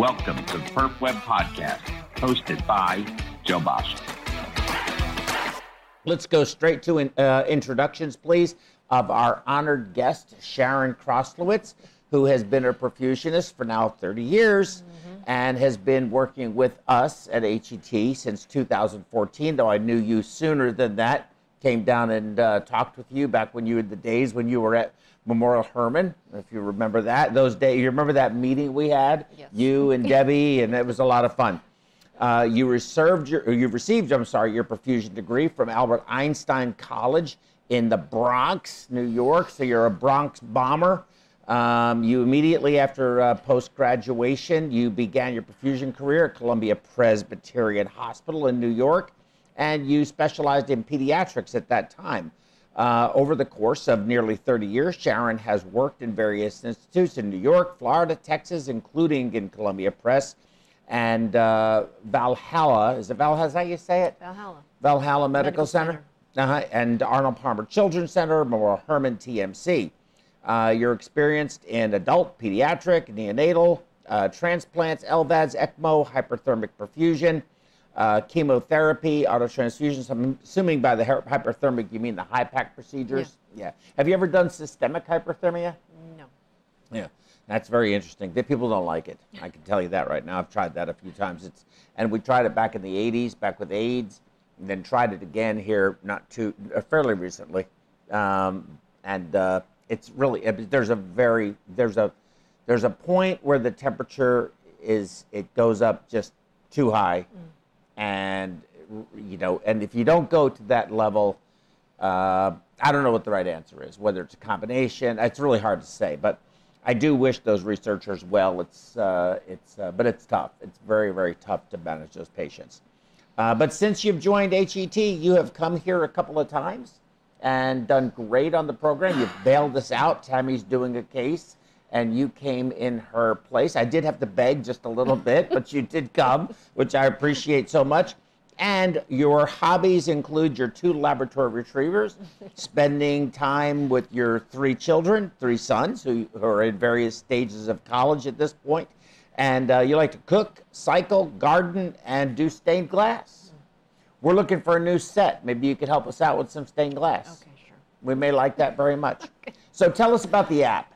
Welcome to the Perf Web Podcast, hosted by Joe Basha. Let's go straight to uh, introductions, please, of our honored guest, Sharon Kroslowitz, who has been a perfusionist for now 30 years mm-hmm. and has been working with us at HET since 2014, though I knew you sooner than that. Came down and uh, talked with you back when you had the days when you were at Memorial Hermann, if you remember that. Those days, you remember that meeting we had? Yes. You and Debbie, and it was a lot of fun. Uh, you received your, you received, I'm sorry, your perfusion degree from Albert Einstein College in the Bronx, New York. So you're a Bronx bomber. Um, you immediately after uh, post graduation, you began your perfusion career at Columbia Presbyterian Hospital in New York, and you specialized in pediatrics at that time. Uh, over the course of nearly 30 years, Sharon has worked in various institutes in New York, Florida, Texas, including in Columbia Press and uh, Valhalla. Is it Valhalla? Is that how you say it? Valhalla. Valhalla Medical, Medical Center. Center. Uh-huh. And Arnold Palmer Children's Center, Memorial Hermann TMC. Uh, you're experienced in adult, pediatric, neonatal, uh, transplants, LVADs, ECMO, hyperthermic perfusion, uh, chemotherapy, autotransfusions. I'm assuming by the hyperthermic you mean the HIPEC procedures. Yeah. yeah. Have you ever done systemic hyperthermia? No. Yeah, that's very interesting. The people don't like it. I can tell you that right now. I've tried that a few times. It's and we tried it back in the '80s, back with AIDS, and then tried it again here not too uh, fairly recently. Um, and uh, it's really there's a very there's a there's a point where the temperature is it goes up just too high, mm. And you know, and if you don't go to that level. Uh, I don't know what the right answer is, whether it's a combination. It's really hard to say, but I do wish those researchers well. It's, uh, it's, uh, but it's tough. It's very, very tough to manage those patients. Uh, but since you've joined HET, you have come here a couple of times and done great on the program. You've bailed us out. Tammy's doing a case, and you came in her place. I did have to beg just a little bit, but you did come, which I appreciate so much. And your hobbies include your two laboratory retrievers, spending time with your three children, three sons who, who are in various stages of college at this point. And uh, you like to cook, cycle, garden, and do stained glass. We're looking for a new set. Maybe you could help us out with some stained glass. Okay, sure. We may like that very much. Okay. So tell us about the app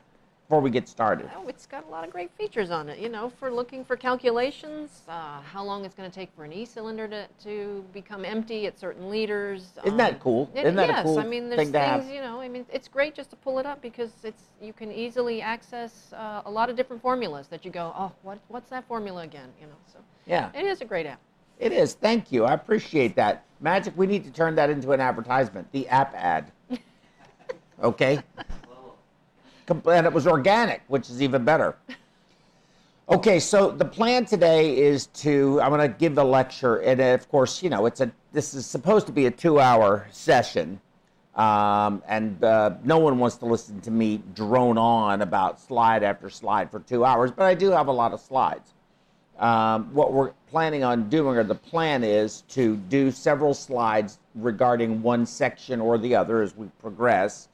before we get started? Oh, it's got a lot of great features on it. You know, for looking for calculations, uh, how long it's going to take for an e-cylinder to, to become empty at certain liters. Isn't that um, cool? it- Isn't that yes, cool I mean, there's thing things, you know, I mean, it's great just to pull it up because it's you can easily access uh, a lot of different formulas that you go, oh, what, what's that formula again? You know, so Yeah, it is a great app. it is. Thank you. I appreciate that. Magic, we need to turn that into an advertisement, the app ad. Okay? And it was organic, which is even better. Okay, so the plan today is to I'm going to give the lecture, and of course, you know, it's a this is supposed to be a two-hour session, um, and uh, no one wants to listen to me drone on about slide after slide for two hours. But I do have a lot of slides. Um, what we're planning on doing, or the plan is to do several slides regarding one section or the other as we progress.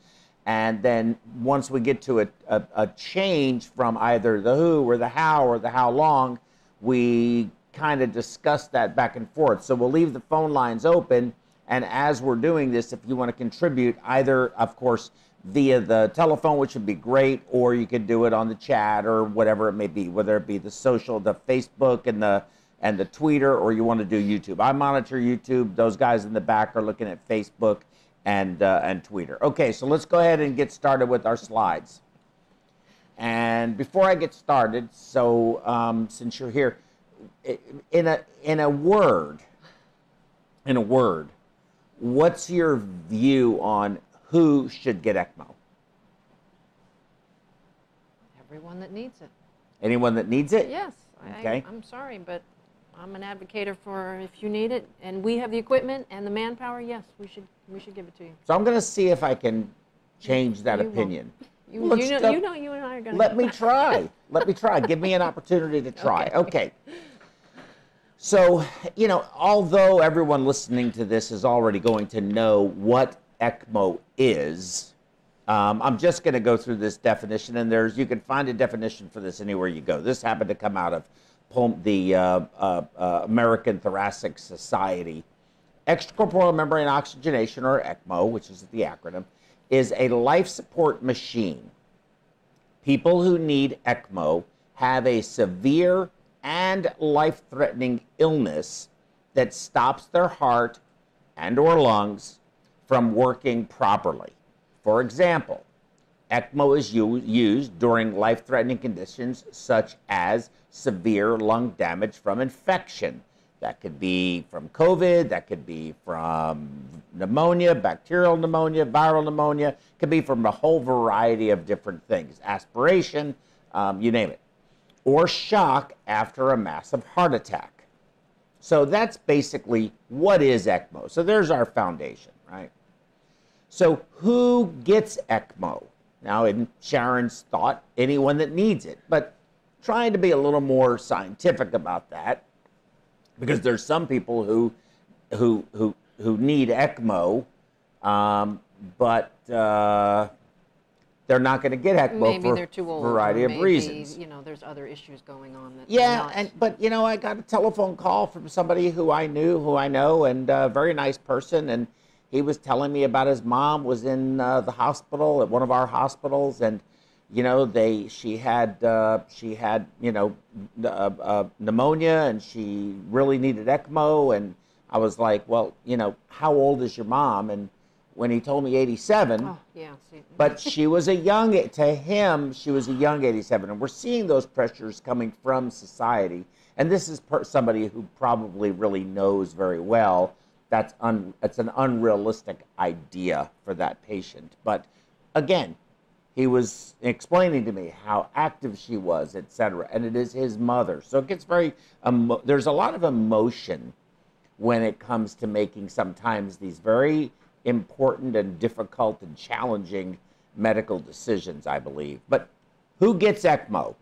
And then once we get to a, a, a change from either the who or the how or the how long, we kind of discuss that back and forth. So we'll leave the phone lines open. And as we're doing this, if you want to contribute, either, of course, via the telephone, which would be great, or you could do it on the chat or whatever it may be, whether it be the social, the Facebook and the and the Twitter, or you want to do YouTube. I monitor YouTube. Those guys in the back are looking at Facebook and uh, and Twitter. Okay, so let's go ahead and get started with our slides. And before I get started, so um, since you're here, in a in a word, in a word, what's your view on who should get ECMO? Everyone that needs it. Anyone that needs it? Yes. Okay. I, I'm sorry, but I'm an advocate for if you need it, and we have the equipment and the manpower. Yes, we should we should give it to you. So I'm going to see if I can change that You opinion. You, you know, you know, you and I are going to. Let me try. Let me try. Give me an opportunity to try. Okay. Okay. So, you know, although everyone listening to this is already going to know what ECMO is, um, I'm just going to go through this definition, and there's you can find a definition for this anywhere you go. This happened to come out of the uh, uh, uh, American Thoracic Society. Extracorporeal membrane oxygenation, or ECMO, which is the acronym, is a life support machine. People who need ECMO have a severe and life-threatening illness that stops their heart and or lungs from working properly. For example, ECMO is used during life threatening conditions such as severe lung damage from infection. That could be from COVID, that could be from pneumonia, bacterial pneumonia, viral pneumonia, could be from a whole variety of different things, aspiration, um, you name it, or shock after a massive heart attack. So that's basically what is ECMO. So there's our foundation, right? So who gets ECMO? Now, in Sharon's thought, anyone that needs it, but trying to be a little more scientific about that, because there's some people who who who who need ECMO, um, but uh, they're not going to get ECMO Maybe for they're too a old. variety or of maybe, reasons. You know, there's other issues going on that. Yeah, and but you know, I got a telephone call from somebody who I knew, who I know, and a very nice person, and he was telling me about his mom was in uh, the hospital at one of our hospitals, and you know, they she had uh, she had you know uh, uh, pneumonia, and she really needed ECMO, and I was like, well, you know, how old is your mom? And when he told me 87, Oh, yeah. But she was a young to him she was a young 87 and we're seeing those pressures coming from society and this is per, somebody who probably really knows very well that's un, it's an unrealistic idea for that patient but again he was explaining to me how active she was etc and it is his mother so it gets very emo- there's a lot of emotion when it comes to making sometimes these very important and difficult and challenging medical decisions, I believe. But who gets ECMO?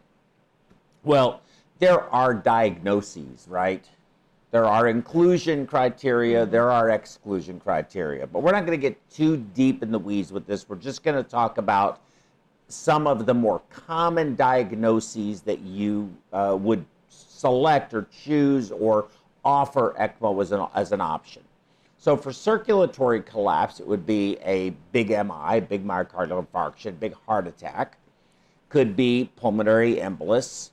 Well, there are diagnoses, right? There are inclusion criteria, there are exclusion criteria. But we're not going to get too deep in the weeds with this. We're just going to talk about some of the more common diagnoses that you uh, would select or choose or offer ECMO as an, as an option. So for circulatory collapse, it would be a big MI, big myocardial infarction, big heart attack. Could be pulmonary embolus.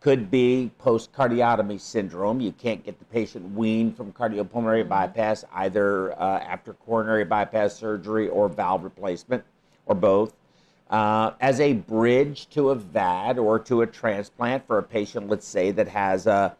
Could be post-cardiotomy syndrome. You can't get the patient weaned from cardiopulmonary bypass either uh, after coronary bypass surgery or valve replacement or both. Uh, as a bridge to a VAD or to a transplant for a patient, let's say, that has a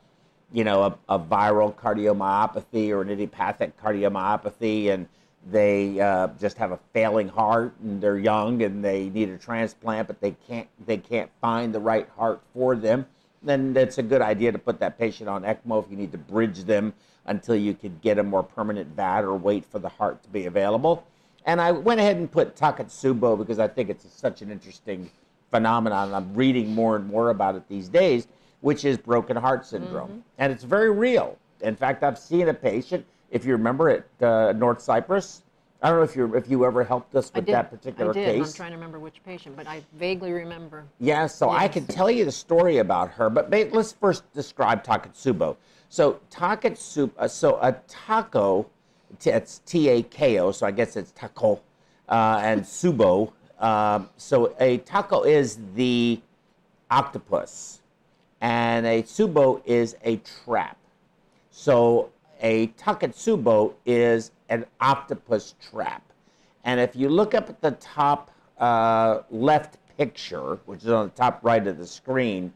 you know, a, a viral cardiomyopathy or an idiopathic cardiomyopathy, and they uh, just have a failing heart, and they're young, and they need a transplant, but they can't they can't find the right heart for them. Then it's a good idea to put that patient on ECMO if you need to bridge them until you could get a more permanent VAD or wait for the heart to be available. And I went ahead and put Takotsubo because I think it's such an interesting phenomenon. I'm reading more and more about it these days which is broken heart syndrome. Mm-hmm. And it's very real. In fact, I've seen a patient, if you remember at uh, North Cypress, I don't know if you if you ever helped us I with that particular I did. case. I'm trying to remember which patient, but I vaguely remember. Yeah, so I Yes. can tell you the story about her, but let's first describe Takotsubo. So Takotsubo, uh, so a taco, t- it's T-A-K-O, so I guess it's taco, uh, and subo. Um, so a taco is the octopus, and a subo is a trap. So a takotsubo is an octopus trap. And if you look up at the top uh, left picture, which is on the top right of the screen,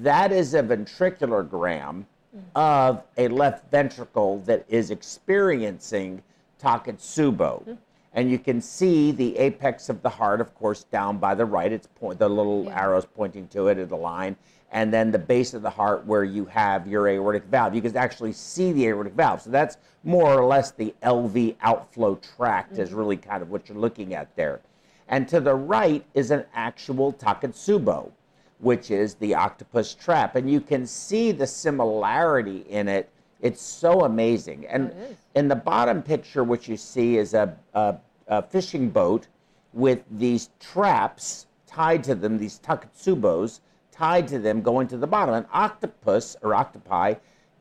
that is a ventriculogram of a left ventricle that is experiencing takotsubo. And you can see the apex of the heart, of course, down by the right. It's point, the little Yeah. arrows pointing to it in the line. And then the base of the heart where you have your aortic valve. You can actually see the aortic valve. So that's more or less the LV outflow tract, is mm-hmm. really kind of what you're looking at there. And to the right is an actual Takotsubo, which is the octopus trap. And you can see the similarity in it. It's so amazing. And in the bottom picture, what you see is a, a, a fishing boat with these traps tied to them, these takotsubos tied to them going to the bottom. An octopus or octopi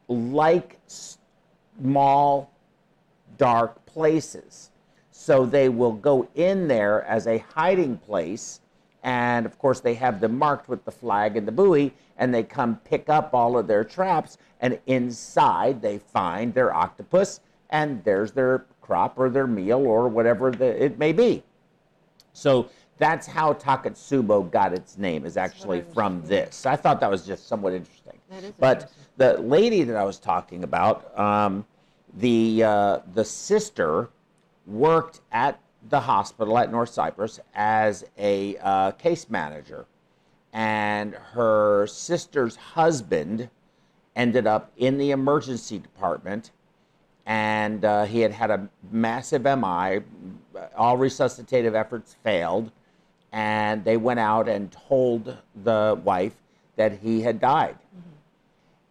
like small, dark places. So they will go in there as a hiding place. And of course, they have them marked with the flag and the buoy, and they come pick up all of their traps. And inside, they find their octopus, and there's their crop or their meal or whatever the, it may be. So that's how Takotsubo got its name, is actually from this. I thought that was just somewhat interesting. But the lady that I was talking about, um, the uh, the sister worked at the hospital at North Cypress as a uh, case manager, and her sister's husband ended up in the emergency department, and uh, he had had a massive MI. All resuscitative efforts failed, and they went out and told the wife that he had died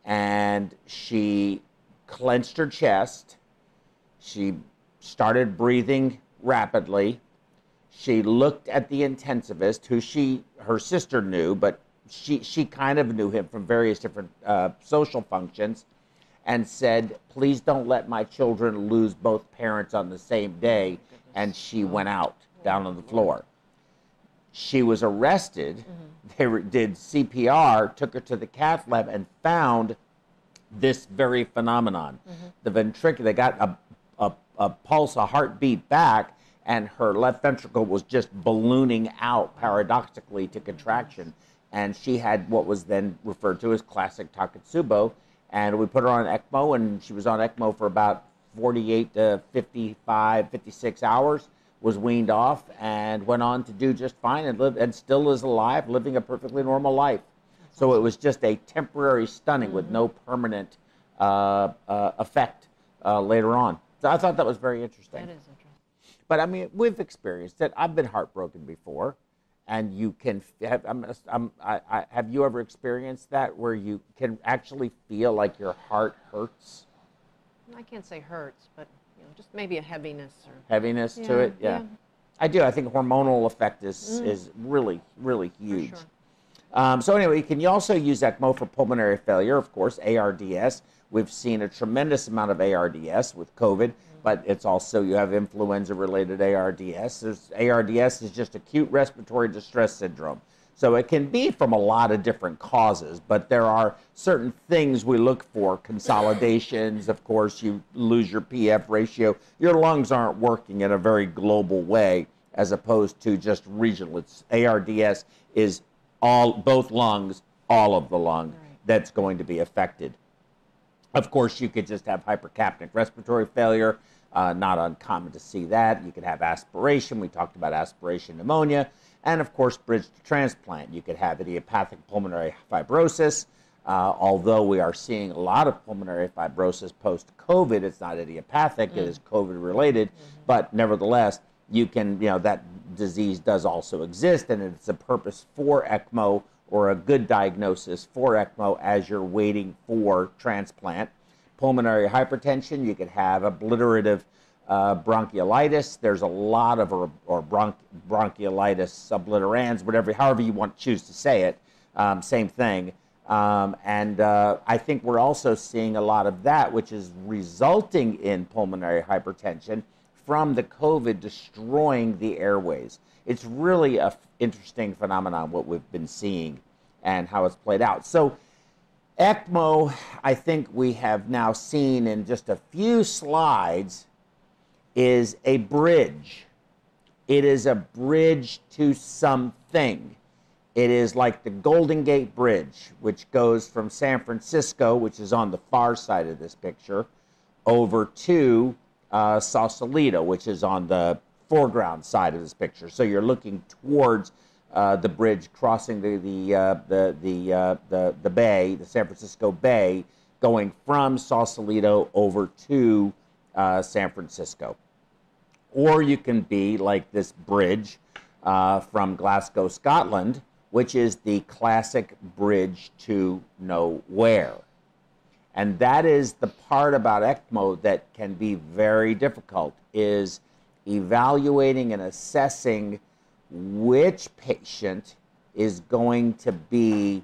and she clenched her chest. She started breathing rapidly. She looked at the intensivist, who she her sister knew, but she she kind of knew him from various different uh, social functions, and said, "Please don't let my children lose both parents on the same day." And she went out down on the floor. She was arrested. Mm-hmm. They re- did CPR, took her to the cath lab, and found this very phenomenon. Mm-hmm. The ventricle, they got a, a, a pulse, a heartbeat back, and her left ventricle was just ballooning out paradoxically to contraction. And she had what was then referred to as classic Takotsubo. And we put her on ECMO, and she was on ECMO for about 48 to 55, 56 hours, was weaned off, and went on to do just fine and, live, and still is alive, living a perfectly normal life. So it was just a temporary stunning with no permanent uh, uh, effect uh, later on. So I thought that was very interesting. That is interesting. But I mean, we've experienced it. I've been heartbroken before, and you can have. I'm, I'm, I, I, have you ever experienced that where you can actually feel like your heart hurts, I can't say hurts, but just maybe a heaviness or. heaviness to it? Yeah. yeah. I do. I think hormonal effect is is really really huge. sure. Um, so anyway, you can you also use ECMO for pulmonary failure? Of course, ARDS. We've seen a tremendous amount of ARDS with COVID, but it's also you have influenza-related ARDS. There's ARDS is just acute respiratory distress syndrome. So it can be from a lot of different causes, but there are certain things we look for. Consolidations, of course, you lose your PF ratio. Your lungs aren't working in a very global way as opposed to just regional. It's ARDS is all both lungs, all of the lung that's going to be affected. Of course, you could just have hypercapnic respiratory failure. Uh, not uncommon to see that. You could have aspiration. We talked about aspiration pneumonia. And of course, bridge to transplant. You could have idiopathic pulmonary fibrosis. Uh, although we are seeing a lot of pulmonary fibrosis post COVID, it's not idiopathic, it is COVID related. But nevertheless, you can, you know, that disease does also exist, and it's a purpose for ECMO or a good diagnosis for ECMO as you're waiting for transplant. Pulmonary hypertension, you could have obliterative uh, bronchiolitis. There's a lot of, or, or bronch, bronchiolitis obliterans, whatever, however you want choose to say it, um, same thing. Um, and uh, I think we're also seeing a lot of that, which is resulting in pulmonary hypertension from the COVID destroying the airways. It's really a f- interesting phenomenon what we've been seeing and how it's played out. So ECMO, I think we have now seen in just a few slides, is a bridge. It is a bridge to something. It is like the Golden Gate Bridge, which goes from San Francisco, which is on the far side of this picture, over to uh, Sausalito, which is on the foreground side of this picture. So you're looking towards uh, the bridge, crossing the the uh, the the, uh, the the bay, the San Francisco Bay, going from Sausalito over to uh, San Francisco. Or you can be like this bridge uh, from Glasgow, Scotland, which is the classic bridge to nowhere. And that is the part about ECMO that can be very difficult is evaluating and assessing which patient is going to be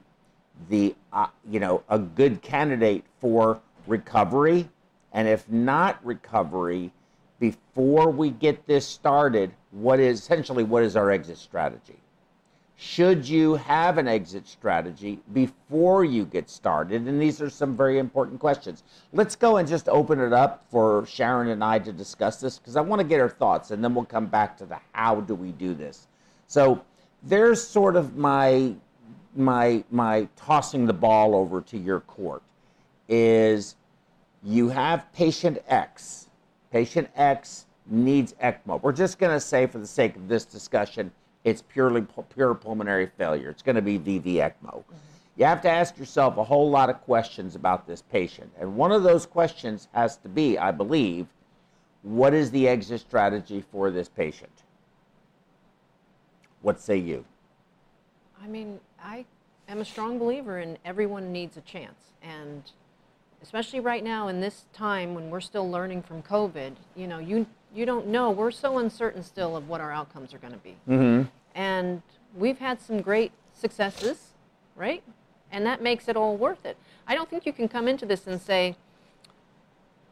the uh, you know a good candidate for recovery, and if not recovery, before we get this started, what is essentially what is our exit strategy? Should you have an exit strategy before you get started? And these are some very important questions. Let's go and just open it up for Sharon and I to discuss this because I want to get her thoughts and then we'll come back to the how do we do this. So there's sort of my my my tossing the ball over to your court is you have patient X. Patient X needs ECMO. We're just going to say for the sake of this discussion it's purely pure pulmonary failure. It's going to be VV ECMO. You have to ask yourself a whole lot of questions about this patient. And one of those questions has to be, I believe, what is the exit strategy for this patient? What say you? I mean, I am a strong believer in everyone needs a chance. And especially right now in this time when we're still learning from COVID, you know, you you don't know. We're so uncertain still of what our outcomes are going to be. Mm-hmm. And we've had some great successes, right? And that makes it all worth it. I don't think you can come into this and say,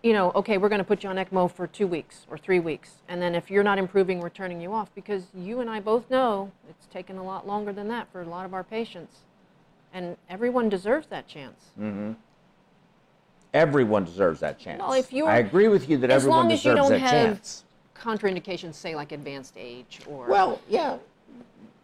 you know, okay, we're going to put you on ECMO for two weeks or three weeks. And then if you're not improving, we're turning you off because you and I both know it's taken a lot longer than that for a lot of our patients. And everyone deserves that chance. Mm-hmm. Everyone deserves that chance. Well, if you I agree with you that everyone deserves that chance. as long as you don't have chance. contraindications, say like advanced age or Well, yeah.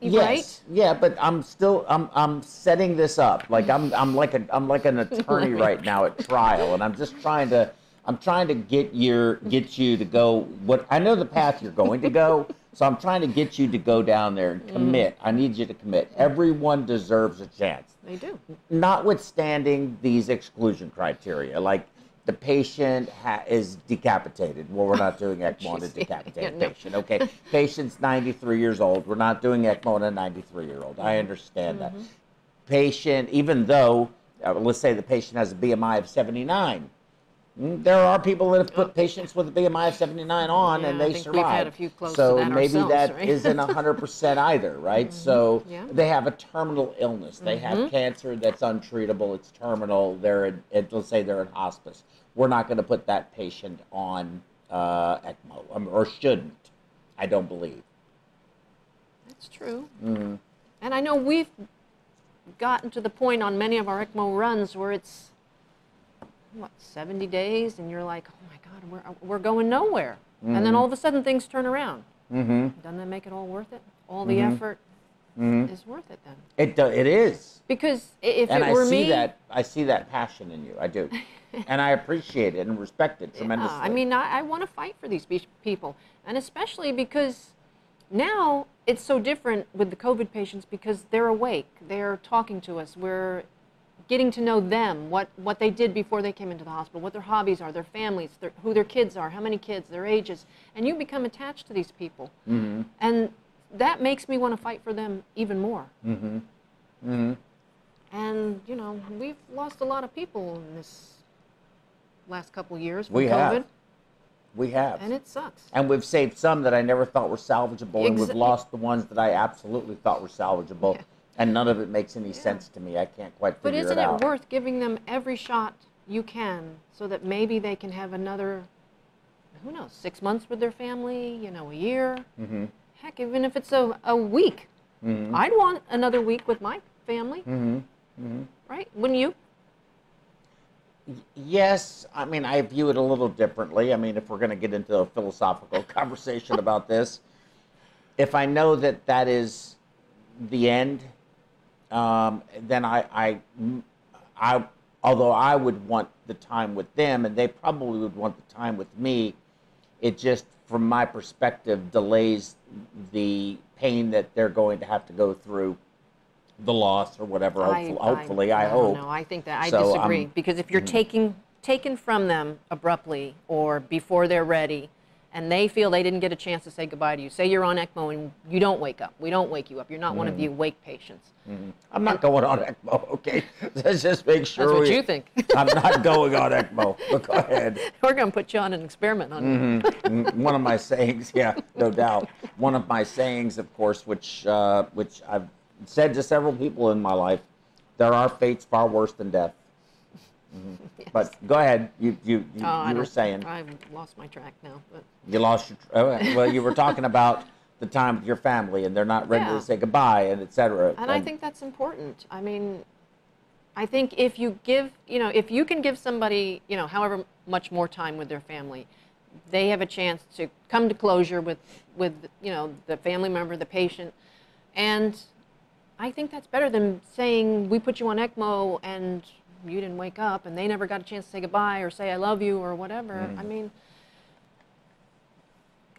Yes. right? Yeah, but I'm still I'm I'm setting this up. Like I'm I'm like a I'm like an attorney right now at trial and I'm just trying to I'm trying to get your get you to go what I know the path you're going to go. So I'm trying to get you to go down there and mm. commit. I need you to commit. Everyone deserves a chance they do. notwithstanding these exclusion criteria, like the patient ha- is decapitated. Well, we're not doing ECMO on a decapitated Yeah, no. patient. Okay, patient's 93 years old. We're not doing ECMO on a 93 year old. I mm-hmm. understand that. Mm-hmm. Patient, even though uh, let's say the patient has a BMI of 79. Mm, There are people that have put patients with a BMI of 79 on Yeah, and they survive. we've had a few close to so that maybe that not 100% either, right? So Mm-hmm. Yeah. Mm-hmm. they have a terminal illness. They have cancer that's untreatable. It's terminal. They're in, it, let's say they're in hospice. We're not going to put that patient on uh, ECMO um, or shouldn't. I don't believe. That's true. Mm-hmm. And I know we've gotten to the point on many of our ECMO runs where it's what 70 days, and you're like, oh my God, we're we're going nowhere. And then all of a sudden things turn around. Mm-hmm. Doesn't that make it all worth it? All the effort Mm-hmm. is worth it then. It do, it is, Because if and it I were see me, that I see that passion in you. I do, and I appreciate it and respect it tremendously. Yeah, I mean, I, I want to fight for these people, and especially because now it's so different with the COVID patients because they're awake, they're talking to us, we're getting to know them, what, what they did before they came into the hospital, what their hobbies are, their families, their, who their kids are, how many kids, their ages, and you become attached to these people, Mm-hmm. and that makes me want to fight for them even more. Mm-hmm. Mm-hmm. And you know, we've lost a lot of people in this last couple years from We COVID, have. We have. and it sucks. And we've saved some that I never thought were salvageable, and we've lost the ones that I absolutely thought were salvageable. Yeah. And none of it makes any sense to me. I can't quite figure it out. But isn't it it worth giving them every shot you can so that maybe they can have another, who knows, six months with their family, you know, a year? mm-hmm. Heck, even if it's a, a week. Mm-hmm. I'd want another week with my family, Mm-hmm. Mm-hmm. right? Wouldn't you? Yes, I mean, I view it a little differently. I mean, if we're going to get into a philosophical conversation about this, if I know that that is the end, um, then I, I, I, although I would want the time with them, and they probably would want the time with me, it just, from my perspective, delays the pain that they're going to have to go through, the loss or whatever. Hopefully, hopefully I, hope. No, I think that I So, um, disagree because if you're taking taken from them abruptly or before they're ready, and they feel they didn't get a chance to say goodbye to you, say you're on ECMO and you don't wake up, we don't wake you up. You're not one of Mm. the awake patients. I'm not going on ECMO, okay? Let's just make sure. That's what we- you think. I'm not going on ECMO. But go ahead. We're going to put you on an experiment on you. Mm, One of my sayings, yeah, no doubt. One of my sayings, of course, which uh, which I've said to several people in my life, There are fates far worse than death. Mhm. Yes. But go ahead. You you you, Oh, you were saying I've lost my track now, but you lost your. Oh, well, you were talking about the time with your family, and they're not ready Yeah. to say goodbye, and etc. cetera. and I think that's important. I mean, I think if you give, you know, if you can give somebody, you know, however much more time with their family, they have a chance to come to closure with, with, you know, the family member, the patient, and I think that's better than saying we put you on ECMO and you didn't wake up and they never got a chance to say goodbye or say I love you or whatever. Mm. I mean,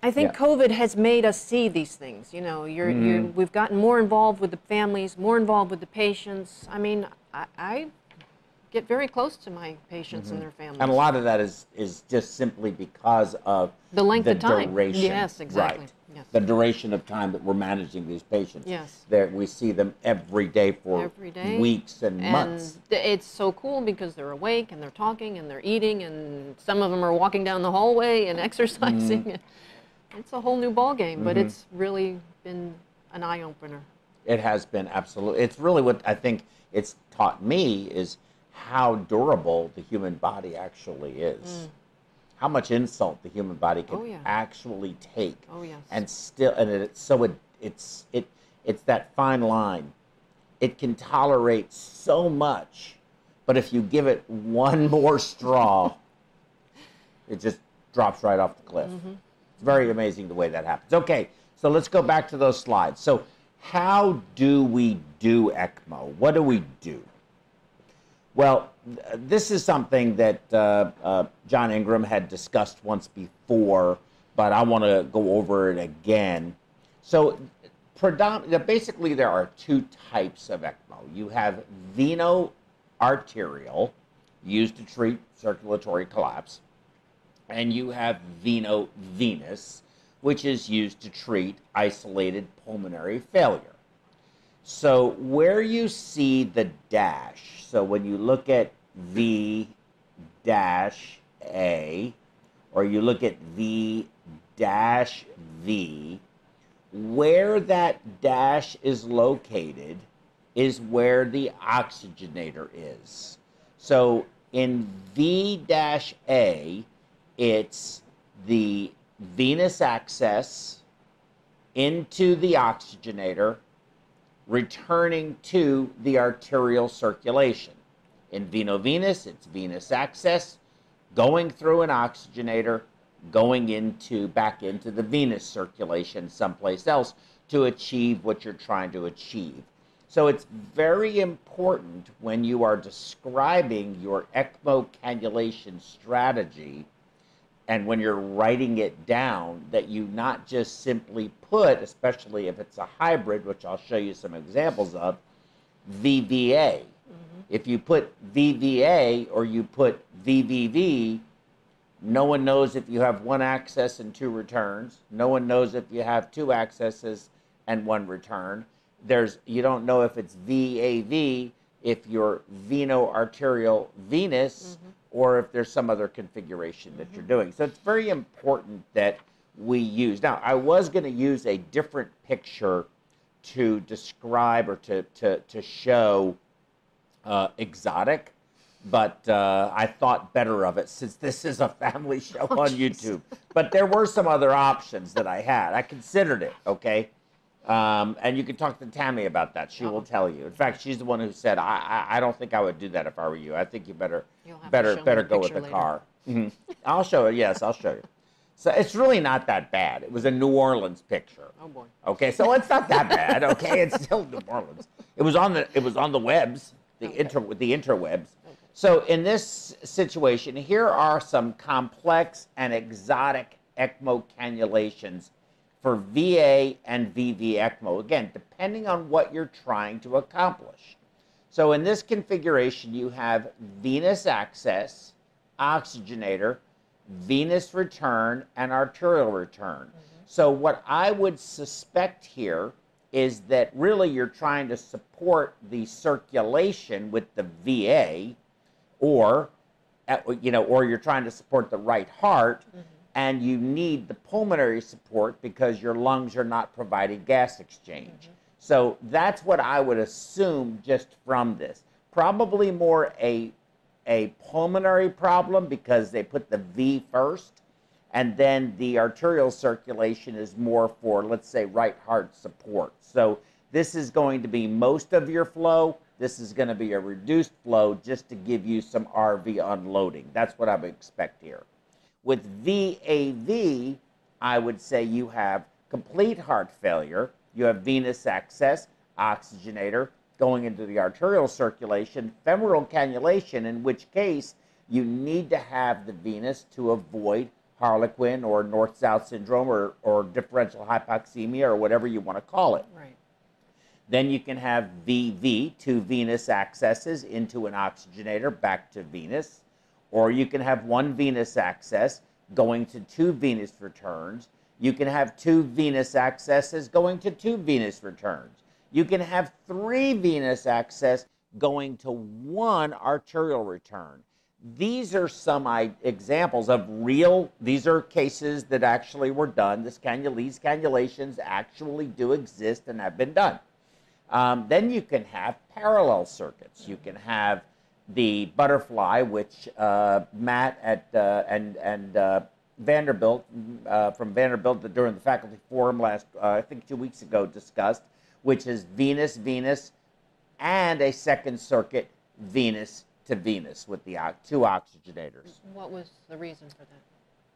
I think Yeah. COVID has made us see these things. You know, you're, you're, mm. we've gotten more involved with the families, more involved with the patients. I mean, I, I get very close to my patients and mm-hmm. their families. And a lot of that is is just simply because of The length of time. duration. Yes, exactly. Right. Yes. The duration of time that we're managing these patients. Yes. That we see them every day for Every day. weeks and, and months. it's so cool because they're awake and they're talking and they're eating and some of them are walking down the hallway and exercising. Mm-hmm. It's a whole new ball game, but it's really been an eye opener. It has been absolutely. It's really what I think it's taught me is how durable the human body actually is. How much insult the human body can. Oh, yeah. actually take. Oh, yes. And still, and it's so it, it's it it's that fine line. It can tolerate so much, but if you give it one more straw, it just drops right off the cliff. Mm-hmm. It's very amazing the way that happens. Okay, so let's go back to those slides. So, how do we do ECMO? What do we do? Well, this is something that uh, uh, John Ingram had discussed once before, but I want to go over it again. So, basically, there are two types of ECMO. You have veno-arterial, used to treat circulatory collapse, and you have veno-venous, which is used to treat isolated pulmonary failure. So where you see the dash, so when you look at V dash A, or you look at V dash V, where that dash is located is where the oxygenator is. So in V dash A, it's the venous access into the oxygenator returning to the arterial circulation. In veno-venous, it's venous access going through an oxygenator, going into back into the venous circulation someplace else to achieve what you're trying to achieve. So it's very important when you are describing your ECMO cannulation strategy and when you're writing it down that you not just simply put especially if it's a hybrid which i'll show you some examples of vva mm-hmm. if you put vva or you put vvv no one knows if you have one access and two returns. No one knows if you have two accesses and one return. There's you don't know if it's vav if you're veno arterial venous mm-hmm. Or if there's some other configuration that you're doing. So it's very important that we use. Now, I was going to use a different picture to describe or to, to, to show uh, exotic, but uh, I thought better of it since this is a family show on YouTube. But there were some other options that I had. I considered it, okay? Um, and you can talk to Tammy about that. She will tell you. In fact, she's the one who said, I, I, I don't think I would do that if I were you. I think you better You'll have to better better go with the later. car. Mhm. I'll show it. Yes, I'll show you. So it's really not that bad. It was a New Orleans picture. Oh boy. Okay, so it's not that bad. Okay, it's still New Orleans. It was on the it was on the webs, the inter the interwebs. So in this situation, here are some complex and exotic ECMO cannulations for VA and VV ECMO. Again, depending on what you're trying to accomplish. So in this configuration, you have venous access, oxygenator, venous return, and arterial return. Mm-hmm. So what I would suspect here is that really you're trying to support the circulation with the VA, or you know, or you're trying to support the right heart, mm-hmm. And you need the pulmonary support because your lungs are not providing gas exchange. Mm-hmm. So that's what I would assume just from this. Probably more a a pulmonary problem because they put the V first, and then the arterial circulation is more for, let's say, right heart support. So this is going to be most of your flow. This is going to be a reduced flow just to give you some RV unloading. That's what I would expect here. With VAV, I would say you have complete heart failure, you have venous access, oxygenator, going into the arterial circulation, femoral cannulation, in which case you need to have the venous to avoid harlequin or north south syndrome or, or differential hypoxemia or whatever you want to call it. Right. Then you can have VV, two venous accesses into an oxygenator back to venous. Or you can have one venous access going to two venous returns. You can have two venous accesses going to two venous returns. You can have three venous access going to one arterial return. These are some examples of real, these are cases that actually were done. This cannul, these cannulations actually do exist and have been done. Um, then you can have parallel circuits. You can have the butterfly, which uh, Matt at uh, and and uh, Vanderbilt uh, from Vanderbilt during the faculty forum last uh, I think two weeks ago discussed, which is venous venous, and a second circuit venous to venous with the two oxygenators. What was the reason for that?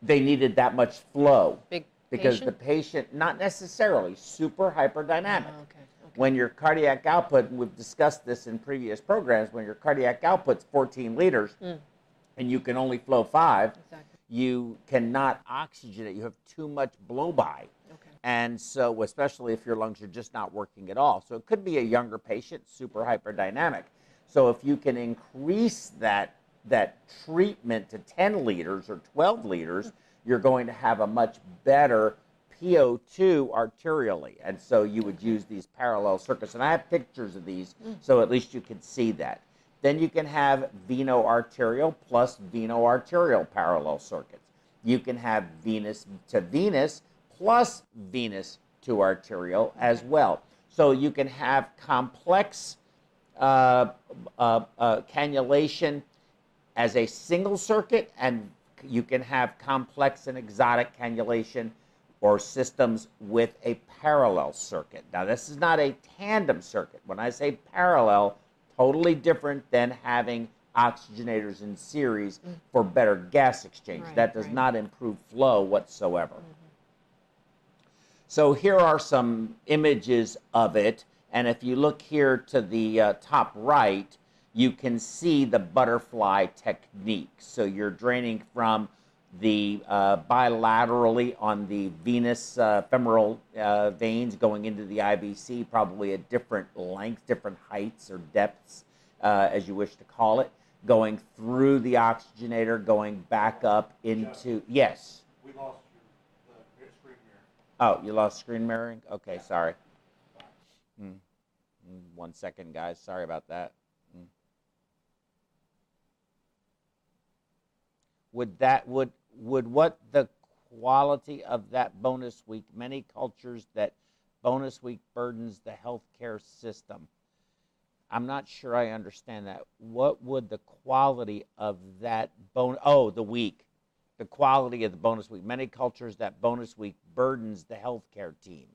They needed that much flow Big because patient? the patient, not necessarily super hyperdynamic. Oh, okay. When your cardiac output, and we've discussed this in previous programs, when your cardiac output's 14 liters Mm. and you can only flow five, Exactly. you cannot oxygenate. You have too much blow by. Okay. And so, especially if your lungs are just not working at all. So, it could be a younger patient, super hyperdynamic. So, if you can increase that, that treatment to 10 liters or 12 liters, you're going to have a much better PO2 arterially. And so, you would use these parallel circuits. And I have pictures of these, so at least you can see that. Then you can have veno arterial plus veno arterial parallel circuits. You can have venous to venous plus venous to arterial as well. So you can have complex uh, uh, uh, cannulation as a single circuit, and you can have complex and exotic cannulation or systems with a parallel circuit. Now, this is not a tandem circuit. When I say parallel, totally different than having oxygenators in series for better gas exchange. Right, that does right. not improve flow whatsoever. So here are some images of it. And if you look here to the uh, top right, you can see the butterfly technique. So you're draining from the uh, bilaterally on the venous uh, femoral uh, veins going into the IVC, probably at different lengths, different heights or depths, uh, as you wish to call it, going through the oxygenator, going back up into, yes. We lost your, the screen mirror. Oh, you lost screen mirroring? Okay, sorry. Hmm. Hmm, One second, guys. Sorry about that. Hmm. Would that would would what the quality of that bonus week? Many cultures that bonus week burdens the healthcare system. I'm not sure I understand that. What would the quality of that bon? Oh, the week the quality of the bonus week. Many cultures, that bonus week burdens the healthcare team.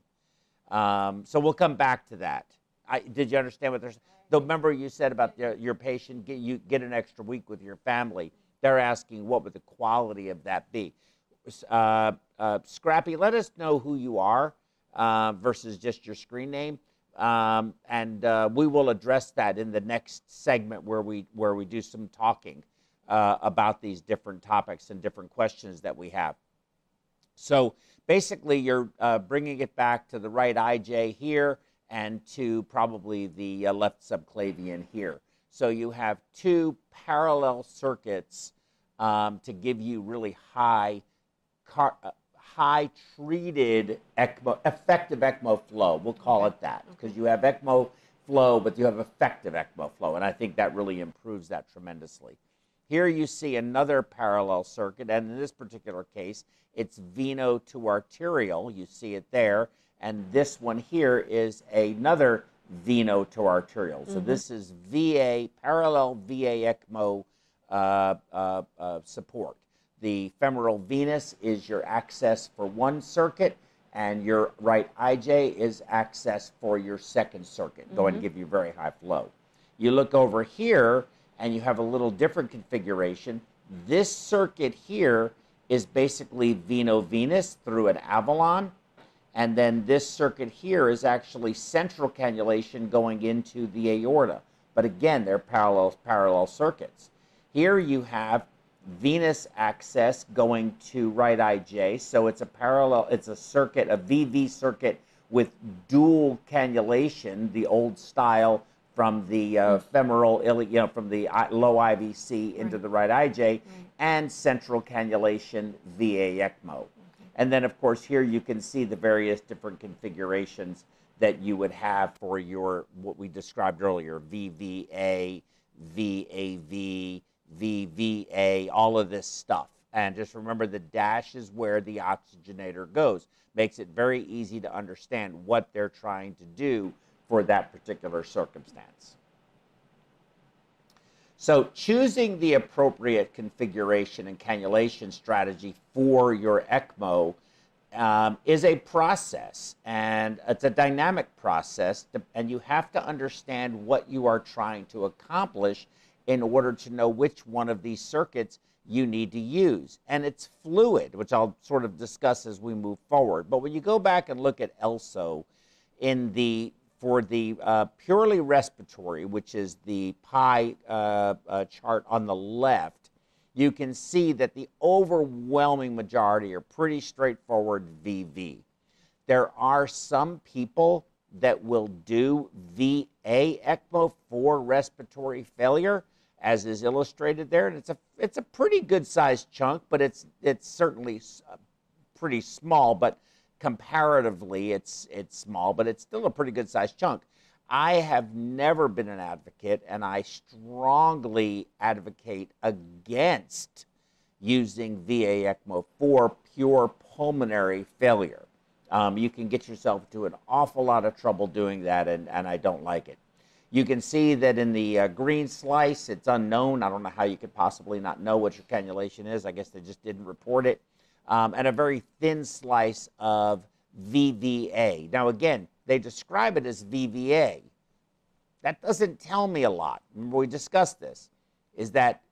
Um, so we'll come back to that. I, did you understand what there's? The remember you said about the, your patient, get, you get an extra week with your family. They're asking what would the quality of that be? Uh, uh, Scrappy, let us know who you are uh, versus just your screen name, um, and uh, we will address that in the next segment where we where we do some talking uh, about these different topics and different questions that we have. So basically, you're uh, bringing it back to the right IJ here and to probably the left subclavian here. So you have two parallel circuits um, to give you really high, car, uh, high treated ECMO, effective ECMO flow. We'll call it that because you have ECMO flow, but you have effective ECMO flow, and I think that really improves that tremendously. Here you see another parallel circuit, and in this particular case, it's veno to arterial. You see it there. and this one here is another veno to arterial. So this is VA, parallel VA ECMO uh, uh, uh, support. The femoral venous is your access for one circuit, and your right IJ is access for your second circuit, going to give you very high flow. You look over here, and you have a little different configuration. This circuit here is basically veno-venous through an avalon, and then this circuit here is actually central cannulation going into the aorta. But again, they're parallel, parallel circuits. Here you have venous access going to right IJ, so it's a parallel, it's a circuit, a VV circuit with dual cannulation, the old style from the uh, femoral, ili- you know, from the low IVC into the right IJ, and central cannulation VA ECMO. And then, of course, here you can see the various different configurations that you would have for your, what we described earlier, VVA, VAV, VVA, all of this stuff. And just remember the dash is where the oxygenator goes. Makes it very easy to understand what they're trying to do for that particular circumstance. So choosing the appropriate configuration and cannulation strategy for your ECMO um, is a process, and it's a dynamic process, to- and you have to understand what you are trying to accomplish in order to know which one of these circuits you need to use. And it's fluid, which I'll sort of discuss as we move forward. But when you go back and look at ELSO in the for the uh, purely respiratory, which is the pie uh, uh, chart on the left, you can see that the overwhelming majority are pretty straightforward VV. There are some people that will do VA ECMO for respiratory failure, as is illustrated there, and it's a it's a pretty good sized chunk, but it's it's certainly uh, pretty small, but comparatively it's it's small, but it's still a pretty good sized chunk. I have never been an advocate, and I strongly advocate against using VA ECMO for pure pulmonary failure. Um, you can get yourself into an awful lot of trouble doing that, and, and I don't like it. You can see that in the uh, green slice, it's unknown. I don't know how you could possibly not know what your cannulation is. I guess they just didn't report it. Um, and a very thin slice of VVA. Now, again, they describe it as VVA. That doesn't tell me a lot. Remember, we discussed this. Is that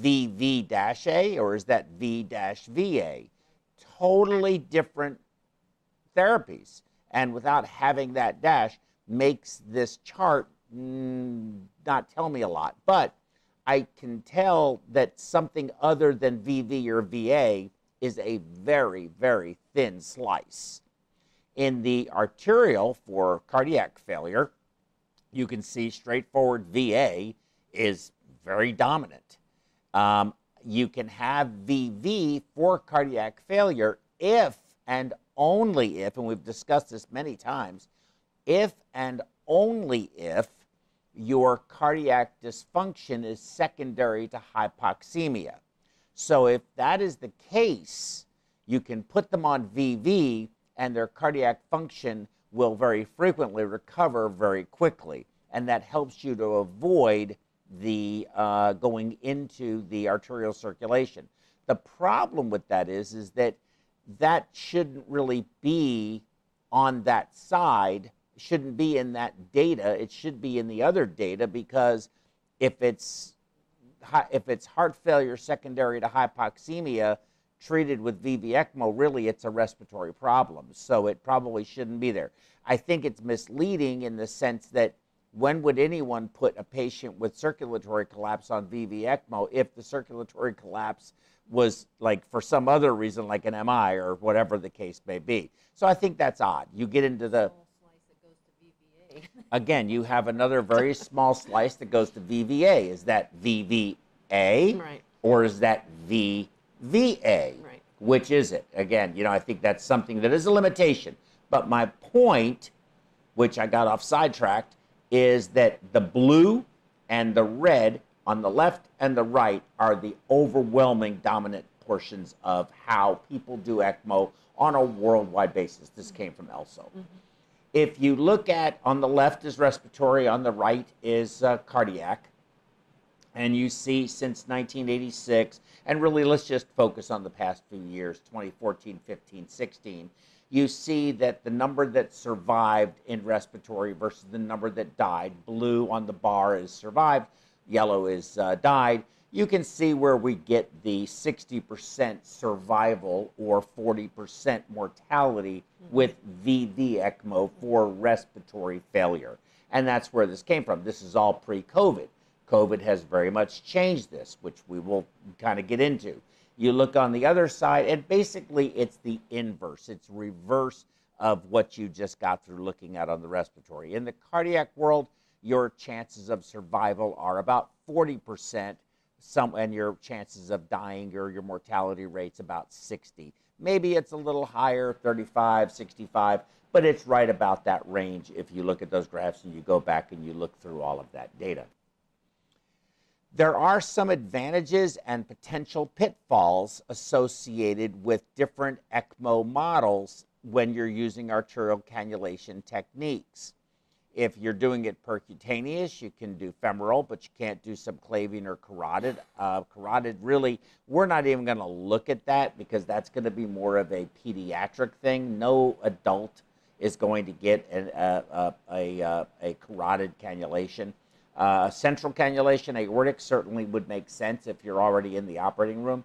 VV-A or is that V-VA? Totally different therapies. And without having that dash, makes this chart mm, not tell me a lot. But I can tell that something other than VV or VA is a very, very thin slice. In the arterial for cardiac failure, you can see straightforward VA is very dominant. Um, you can have VV for cardiac failure if and only if, and we've discussed this many times, if and only if your cardiac dysfunction is secondary to hypoxemia. So if that is the case, you can put them on VV and their cardiac function will very frequently recover very quickly. And that helps you to avoid the uh, going into the arterial circulation. The problem with that is, is that that shouldn't really be on that side, shouldn't be in that data. It should be in the other data because if it's if it's heart failure secondary to hypoxemia treated with VV ECMO, really it's a respiratory problem. So it probably shouldn't be there. I think it's misleading in the sense that when would anyone put a patient with circulatory collapse on VV ECMO if the circulatory collapse was like for some other reason, like an MI or whatever the case may be? So I think that's odd. You get into the again, you have another very small slice that goes to VVA. Is that VVA Right. or is that VVA? Right. Which is it? Again, you know, I think that's something that is a limitation. But my point, which I got off sidetracked, is that the blue and the red on the left and the right are the overwhelming dominant portions of how people do ECMO on a worldwide basis. This came from ELSO. If you look at on the left is respiratory, on the right is uh, cardiac, and you see since 1986, and really let's just focus on the past few years 2014, 15, 16. You see that the number that survived in respiratory versus the number that died, blue on the bar is survived, yellow is uh, died. You can see where we get the 60% survival or 40% mortality mm-hmm. with VV ECMO for respiratory failure. And that's where this came from. This is all pre COVID. COVID has very much changed this, which we will kind of get into. You look on the other side, and basically it's the inverse, it's reverse of what you just got through looking at on the respiratory. In the cardiac world, your chances of survival are about 40%, some, and your chances of dying or your mortality rate's about 60. Maybe it's a little higher, 35, 65, but it's right about that range if you look at those graphs and you go back and you look through all of that data. There are some advantages and potential pitfalls associated with different ECMO models when you're using arterial cannulation techniques. If you're doing it percutaneous, you can do femoral, but you can't do subclavian or carotid. Uh, carotid, really, we're not even going to look at that because that's going to be more of a pediatric thing. No adult is going to get uh, uh, a, a, a carotid cannulation. Uh, central cannulation, aortic, certainly would make sense if you're already in the operating room.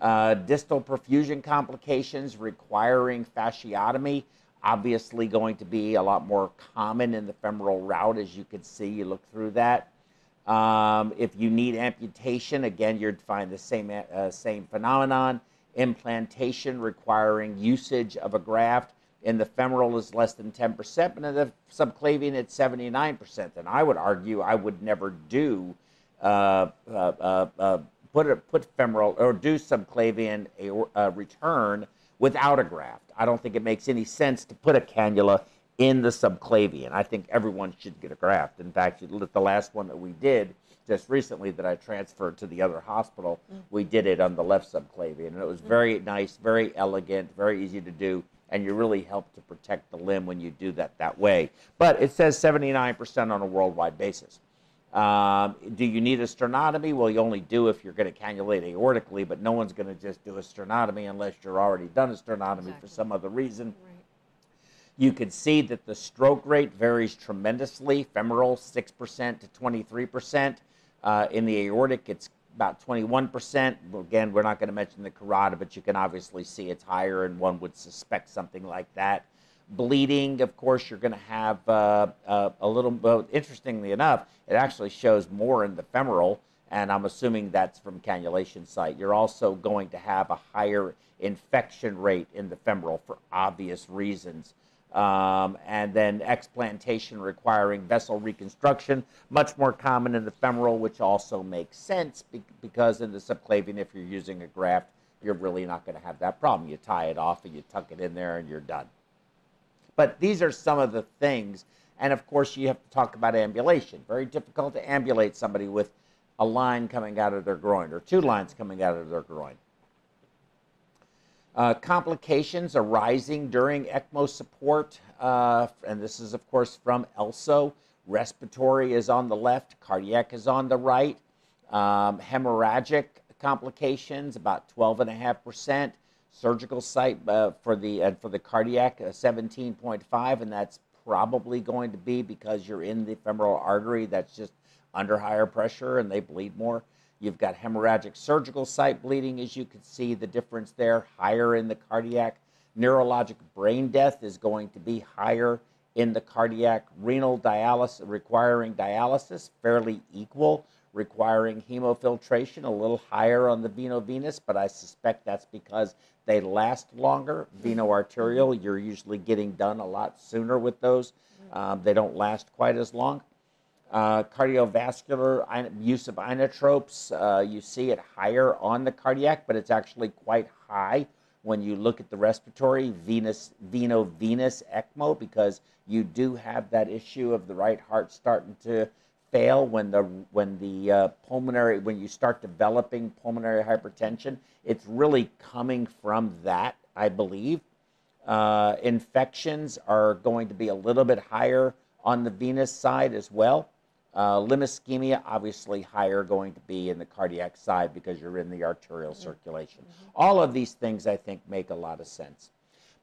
Uh, distal perfusion complications requiring fasciotomy, obviously going to be a lot more common in the femoral route, as you can see. You look through that. Um, if you need amputation, again, you'd find the same uh, same phenomenon. Implantation requiring usage of a graft in the femoral is less than 10%, but in the subclavian it's 79%. And I would argue I would never do uh, uh, uh, uh put a, put femoral or do subclavian a, a return without a graft. I don't think it makes any sense to put a cannula in the subclavian. I think everyone should get a graft. In fact, the last one that we did just recently that I transferred to the other hospital, mm. we did it on the left subclavian, and it was very nice, very elegant, very easy to do and you really help to protect the limb when you do that that way. But it says 79% on a worldwide basis. Um, do you need a sternotomy? Well, you only do if you're going to cannulate aortically, but no one's going to just do a sternotomy unless you're already done a sternotomy exactly. for some other reason. Right. You can see that the stroke rate varies tremendously. Femoral, 6% to 23%. Uh, in the aortic, it's about 21%. Again, we're not going to mention the carotid, but you can obviously see it's higher, and one would suspect something like that. Bleeding, of course, you're going to have uh, uh, a little, well, interestingly enough, it actually shows more in the femoral, and I'm assuming that's from cannulation site. You're also going to have a higher infection rate in the femoral for obvious reasons. Um, and then explantation requiring vessel reconstruction, much more common in the femoral, which also makes sense because in the subclavian, if you're using a graft, you're really not going to have that problem. You tie it off and you tuck it in there and you're done. But these are some of the things. And of course, you have to talk about ambulation. Very difficult to ambulate somebody with a line coming out of their groin or two lines coming out of their groin. Uh, complications arising during ECMO support, uh, and this is, of course, from ELSO. Respiratory is on the left, cardiac is on the right. Um, hemorrhagic complications, about 12.5%. Surgical site uh, for the uh, for the cardiac, 17.5, uh, and that's probably going to be because you're in the femoral artery that's just under higher pressure and they bleed more. You've got hemorrhagic surgical site bleeding, as you can see the difference there, higher in the cardiac. Neurologic brain death is going to be higher in the cardiac. Renal dialysis, requiring dialysis, fairly equal, requiring hemofiltration, a little higher on the veno-venous, but I suspect that's because they last longer. Veno-arterial, you're usually getting done a lot sooner with those. Um, they don't last quite as long. Uh, cardiovascular use of inotropes, uh, you see it higher on the cardiac, but it's actually quite high when you look at the respiratory venous veno-venous ECMO because you do have that issue of the right heart starting to fail when the when the uh, pulmonary when you start developing pulmonary hypertension. It's really coming from that, I believe. Uh, infections are going to be a little bit higher on the venous side as well. Uh, limb ischemia, obviously higher going to be in the cardiac side because you're in the arterial circulation. All of these things, I think, make a lot of sense.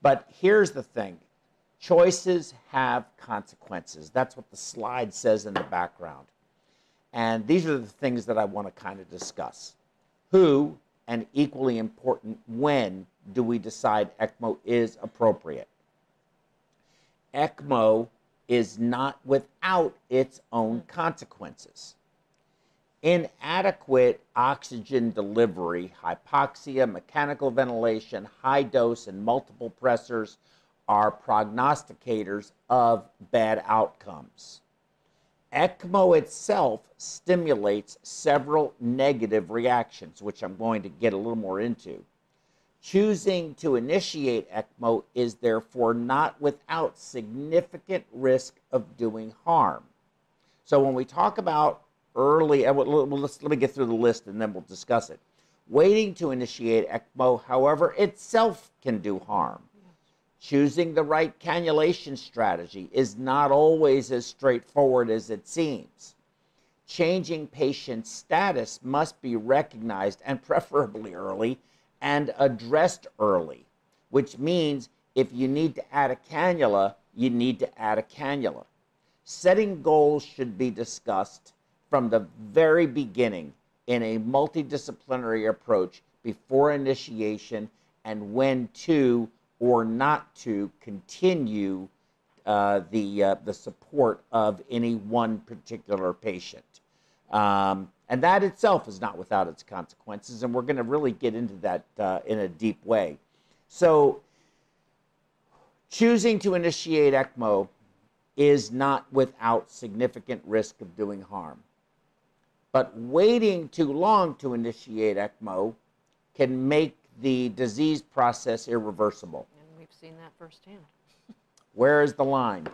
But here's the thing choices have consequences. That's what the slide says in the background. And these are the things that I want to kind of discuss. Who, and equally important, when do we decide ECMO is appropriate? ECMO is not without its own consequences. Inadequate oxygen delivery, hypoxia, mechanical ventilation, high dose, and multiple pressors are prognosticators of bad outcomes. ECMO itself stimulates several negative reactions, which I'm going to get a little more into. Choosing to initiate ECMO is therefore not without significant risk of doing harm. So when we talk about early, uh, let me get through the list and then we'll discuss it. Waiting to initiate ECMO, however, itself can do harm. Choosing the right cannulation strategy is not always as straightforward as it seems. Changing patient status must be recognized and preferably early and addressed early, which means if you need to add a cannula, you need to add a cannula. Setting goals should be discussed from the very beginning in a multidisciplinary approach before initiation and when to or not to continue uh, the, uh, the support of any one particular patient. Um, and that itself is not without its consequences, and we're going to really get into that uh, in a deep way. So, choosing to initiate ECMO is not without significant risk of doing harm. But waiting too long to initiate ECMO can make the disease process irreversible. And we've seen that firsthand. Where is the line?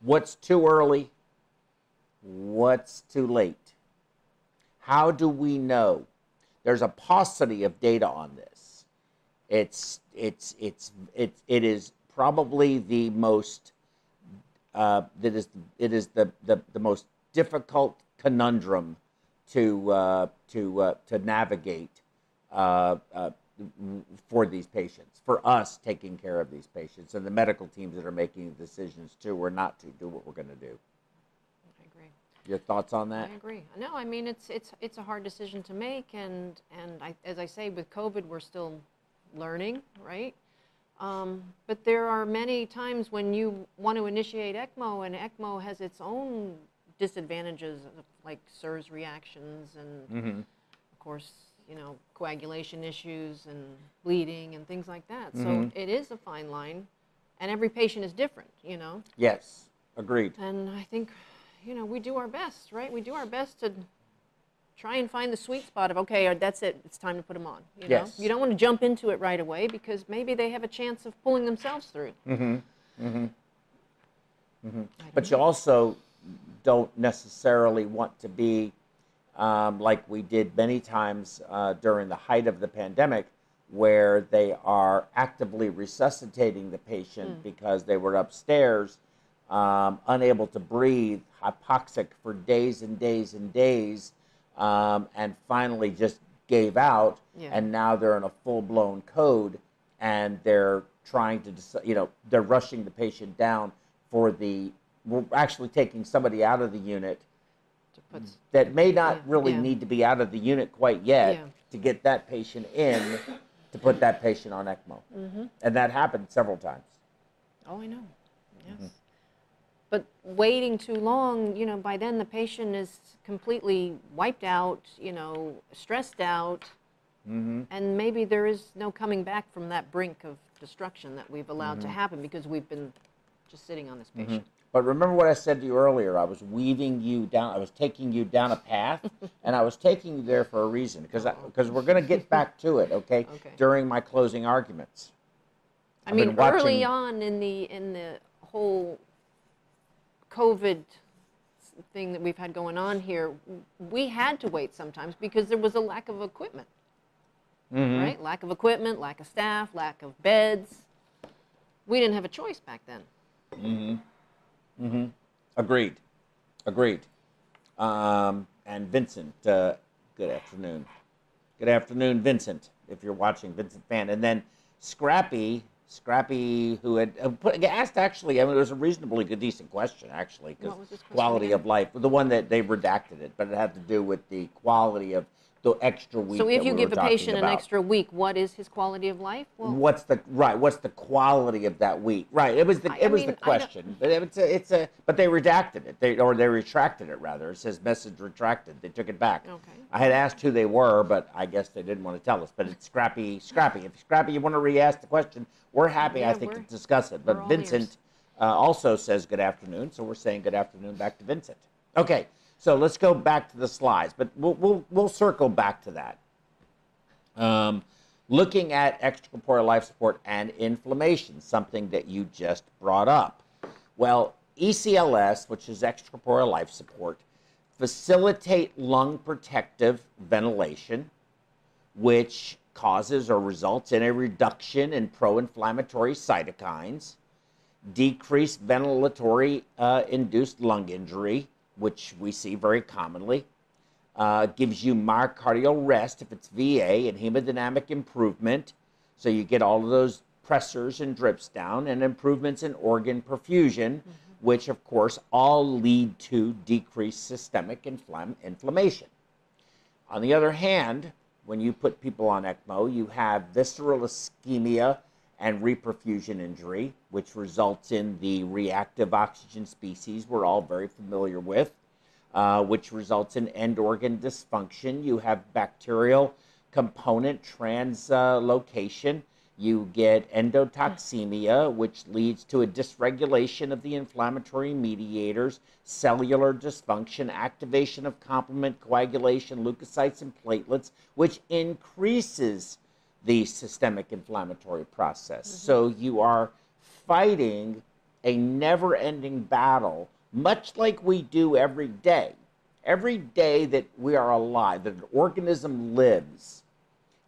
What's too early? What's too late? How do we know? There's a paucity of data on this. It's it's it's it, it is probably the most uh, that is it is the, the, the most difficult conundrum to uh, to uh, to navigate uh, uh, for these patients, for us taking care of these patients, and the medical teams that are making the decisions too, or not to do what we're going to do. I agree. Your thoughts on that? I agree. No, I mean it's it's it's a hard decision to make, and and I, as I say, with COVID, we're still learning, right? Um, but there are many times when you want to initiate ECMO, and ECMO has its own disadvantages, like SIRS reactions, and Mm-hmm. of course, you know, coagulation issues and bleeding and things like that. So it is a fine line, and every patient is different, you know. Yes, agreed. And I think, you know, we do our best, right? We do our best to try and find the sweet spot of, okay, uh, that's it, it's time to put them on. You know? Yes. You don't want to jump into it right away because maybe they have a chance of pulling themselves through. Mm-hmm. Mm-hmm. Mm-hmm. But you also don't necessarily want to be um, like we did many times uh, during the height of the pandemic, where they are actively resuscitating the patient because they were upstairs, um, unable to breathe, hypoxic for days and days and days, um, and finally just gave out. Yeah. And now they're in a full blown code, and they're trying to, you know, they're rushing the patient down for the. We're actually taking somebody out of the unit To put, s- that may not Yeah, really yeah. need to be out of the unit quite yet Yeah. to get that patient in to put that patient on ECMO. Mm-hmm. And that happened several times. oh, I know. Yes. Mm-hmm. But waiting too long, you know, by then the patient is completely wiped out, you know, stressed out, Mm-hmm. and maybe there is no coming back from that brink of destruction that we've allowed Mm-hmm. to happen because we've been just sitting on this patient. But remember what I said to you earlier. I was weaving you down. I was taking you down a path, and I was taking you there for a reason because because we're going to get back to it, okay? Okay. During my closing arguments. I I've mean, watching- early on in the in the whole COVID thing that we've had going on here, we had to wait sometimes because there was a lack of equipment, Mhm. right? Lack of equipment, lack of staff, lack of beds. we didn't have a choice back then. Agreed. Agreed. Um, and Vincent, uh, good afternoon. Good afternoon, Vincent, if you're watching, Vincent Fan. And then Scrappy, Scrappy, who had uh, put, asked actually, I mean, it was a reasonably good, decent question, actually, because What was his question quality again? of life, the one that they redacted it, but it had to do with the quality of the extra week. So if you we give a patient an extra week, what is his quality of life? Well, what's the right what's the quality of that week? Right it was the I- it I mean, the question but it's a it's a but they redacted it. They or they retracted it rather. It says message retracted. They took it back. Okay. i had asked who they were but i guess they didn't want to tell us. But it's scrappy scrappy. If scrappy you want to re-ask the question we're happy i think to discuss it. But vincent uh, also says good afternoon so we're saying good afternoon back to vincent. Okay so let's go back to the slides but we'll we'll, we'll circle back to that um, looking at extracorporeal life support and inflammation, something that you just brought up. Well, ECLS, which is extracorporeal life support, facilitate lung protective ventilation, which causes or results in a reduction in pro-inflammatory cytokines, decreased ventilatory uh, induced lung injury, which we see very commonly, uh, gives you myocardial rest if it's VA and hemodynamic improvement. So you get all of those pressors and drips down and improvements in organ perfusion, which of course all lead to decreased systemic inflam- inflammation. On the other hand, when you put people on ECMO, you have visceral ischemia and reperfusion injury, which results in the reactive oxygen species we're all very familiar with, uh, which results in end organ dysfunction. You have bacterial component translocation. You get endotoxemia, which leads to a dysregulation of the inflammatory mediators, cellular dysfunction, activation of complement coagulation, leukocytes, and platelets, which increases the systemic inflammatory process. So you are fighting a never ending battle, much like we do every day. Every day that we are alive, that an organism lives,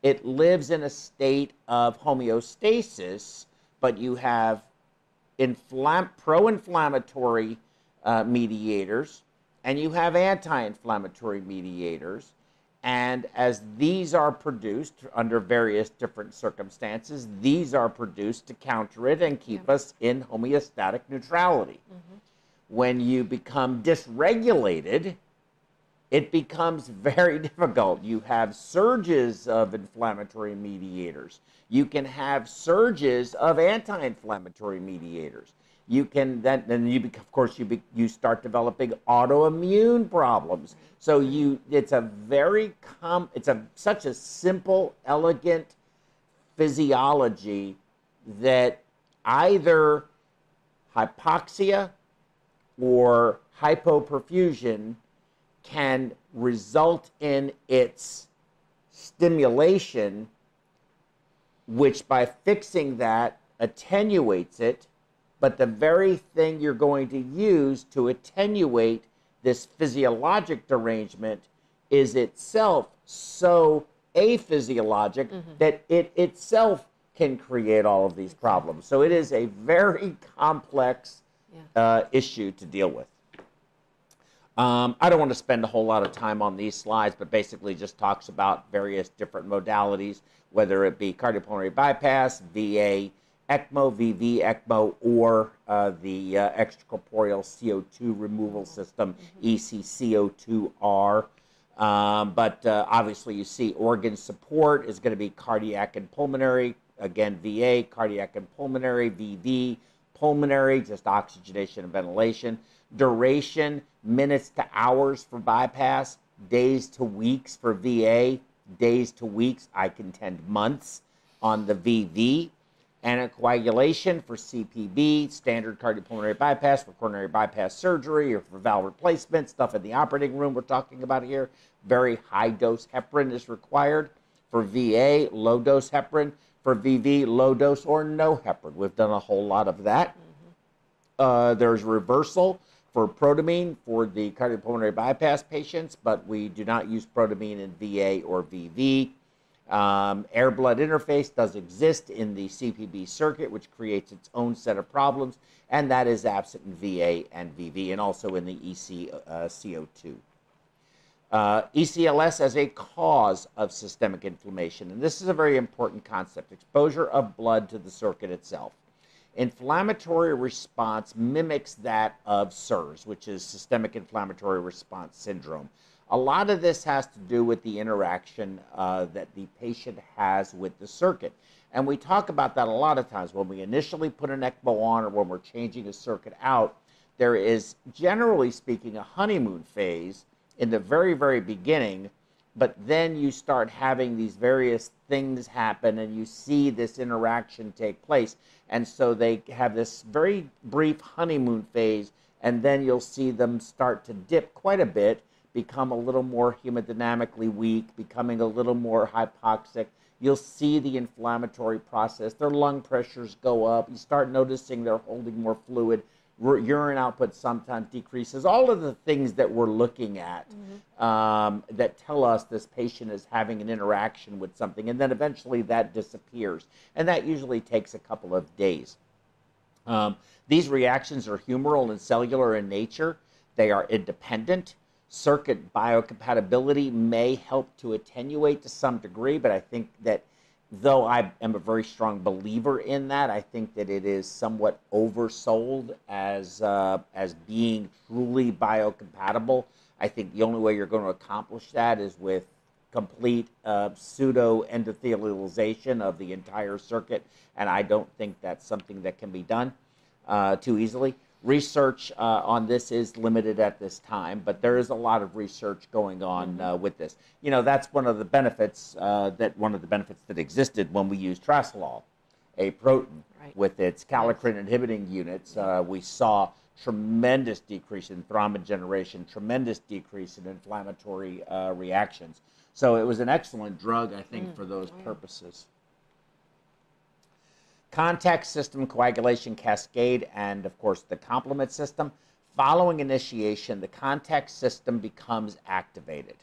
it lives in a state of homeostasis, but you have inflam- pro-inflammatory uh, mediators and you have anti-inflammatory mediators and as these are produced under various different circumstances these are produced to counter it and keep us in homeostatic neutrality mm-hmm. when you become dysregulated it becomes very difficult. You have surges of inflammatory mediators. You can have surges of anti-inflammatory mediators. You can then, then you of course you be, you start developing autoimmune problems. So you it's a very com it's a such a simple, elegant physiology that either hypoxia or hypoperfusion can result in its stimulation, which by fixing that attenuates it. But the very thing you're going to use to attenuate this physiologic derangement is itself so aphysiologic that it itself can create all of these problems. So it is a very complex Yeah. uh, issue to deal with. Um, I don't want to spend a whole lot of time on these slides, but basically just talks about various different modalities, whether it be cardiopulmonary bypass, VA, ECMO, VV, ECMO, or uh, the uh, extracorporeal CO2 removal system, E ECCO2R. Um, but uh, obviously, you see organ support is going to be cardiac and pulmonary. Again, VA, cardiac and pulmonary, VV, pulmonary, just oxygenation and ventilation. Duration, minutes to hours for bypass, days to weeks for VA, days to weeks, I contend months on the VV. Anticoagulation for CPB, standard cardiopulmonary bypass for coronary bypass surgery or for valve replacement, stuff in the operating room we're talking about here. Very high dose heparin is required. For VA, low dose heparin. For VV, low dose or no heparin. We've done a whole lot of that. Uh, there's reversal for protamine for the cardiopulmonary bypass patients, but we do not use protamine in VA or VV. Um, air blood interface does exist in the CPB circuit, which creates its own set of problems, and that is absent in VA and VV, and also in the EC uh, CO2. Uh, ECLS as a cause of systemic inflammation, and this is a very important concept exposure of blood to the circuit itself. Inflammatory response mimics that of SIRS, which is systemic inflammatory response syndrome. A lot of this has to do with the interaction uh, that the patient has with the circuit. And we talk about that a lot of times when we initially put an ECMO on or when we're changing a circuit out. There is, generally speaking, a honeymoon phase in the very, very beginning, but then you start having these various things happen and you see this interaction take place. And so they have this very brief honeymoon phase, and then you'll see them start to dip quite a bit become a little more hemodynamically weak, becoming a little more hypoxic. You'll see the inflammatory process. Their lung pressures go up. You start noticing they're holding more fluid. Urine output sometimes decreases. All of the things that we're looking at mm-hmm. um, that tell us this patient is having an interaction with something, and then eventually that disappears. And that usually takes a couple of days. Um, these reactions are humoral and cellular in nature, they are independent circuit biocompatibility may help to attenuate to some degree, but I think that though I am a very strong believer in that, I think that it is somewhat oversold as uh, as being truly biocompatible. I think the only way you're going to accomplish that is with complete uh, pseudo endothelialization of the entire circuit, and I don't think that's something that can be done uh, too easily research uh, on this is limited at this time, but there is a lot of research going on mm-hmm. uh, with this. You know, that's one of the benefits uh, that one of the benefits that existed when we used Trasylol, a protein right. with its kallikrein inhibiting units. Uh, we saw tremendous decrease in thrombin generation, tremendous decrease in inflammatory uh, reactions. So it was an excellent drug, I think, mm. for those purposes contact system coagulation cascade, and of course the complement system. Following initiation, the contact system becomes activated,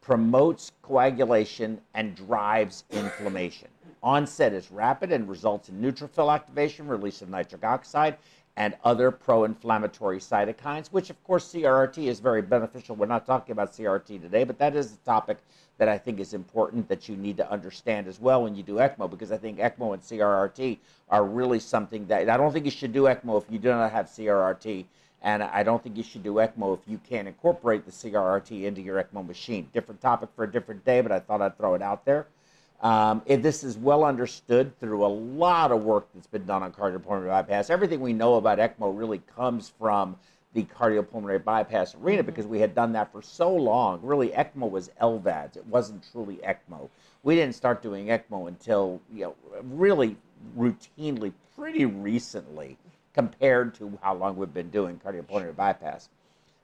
promotes coagulation, and drives inflammation. Onset is rapid and results in neutrophil activation, release of nitric oxide, and other pro-inflammatory cytokines, which of course CRRT is very beneficial. We're not talking about CRRT today, but that is a topic that I think is important that you need to understand as well when you do ECMO, because I think ECMO and CRRT are really something that I don't think you should do ECMO if you do not have CRRT, and I don't think you should do ECMO if you can't incorporate the CRRT into your ECMO machine. Different topic for a different day, but I thought I'd throw it out there. Um, it, this is well understood through a lot of work that's been done on cardiopulmonary bypass. Everything we know about ECMO really comes from the cardiopulmonary bypass arena mm-hmm. because we had done that for so long. Really, ECMO was LVADs. It wasn't truly ECMO. We didn't start doing ECMO until, you know, really routinely, pretty recently compared to how long we've been doing cardiopulmonary bypass.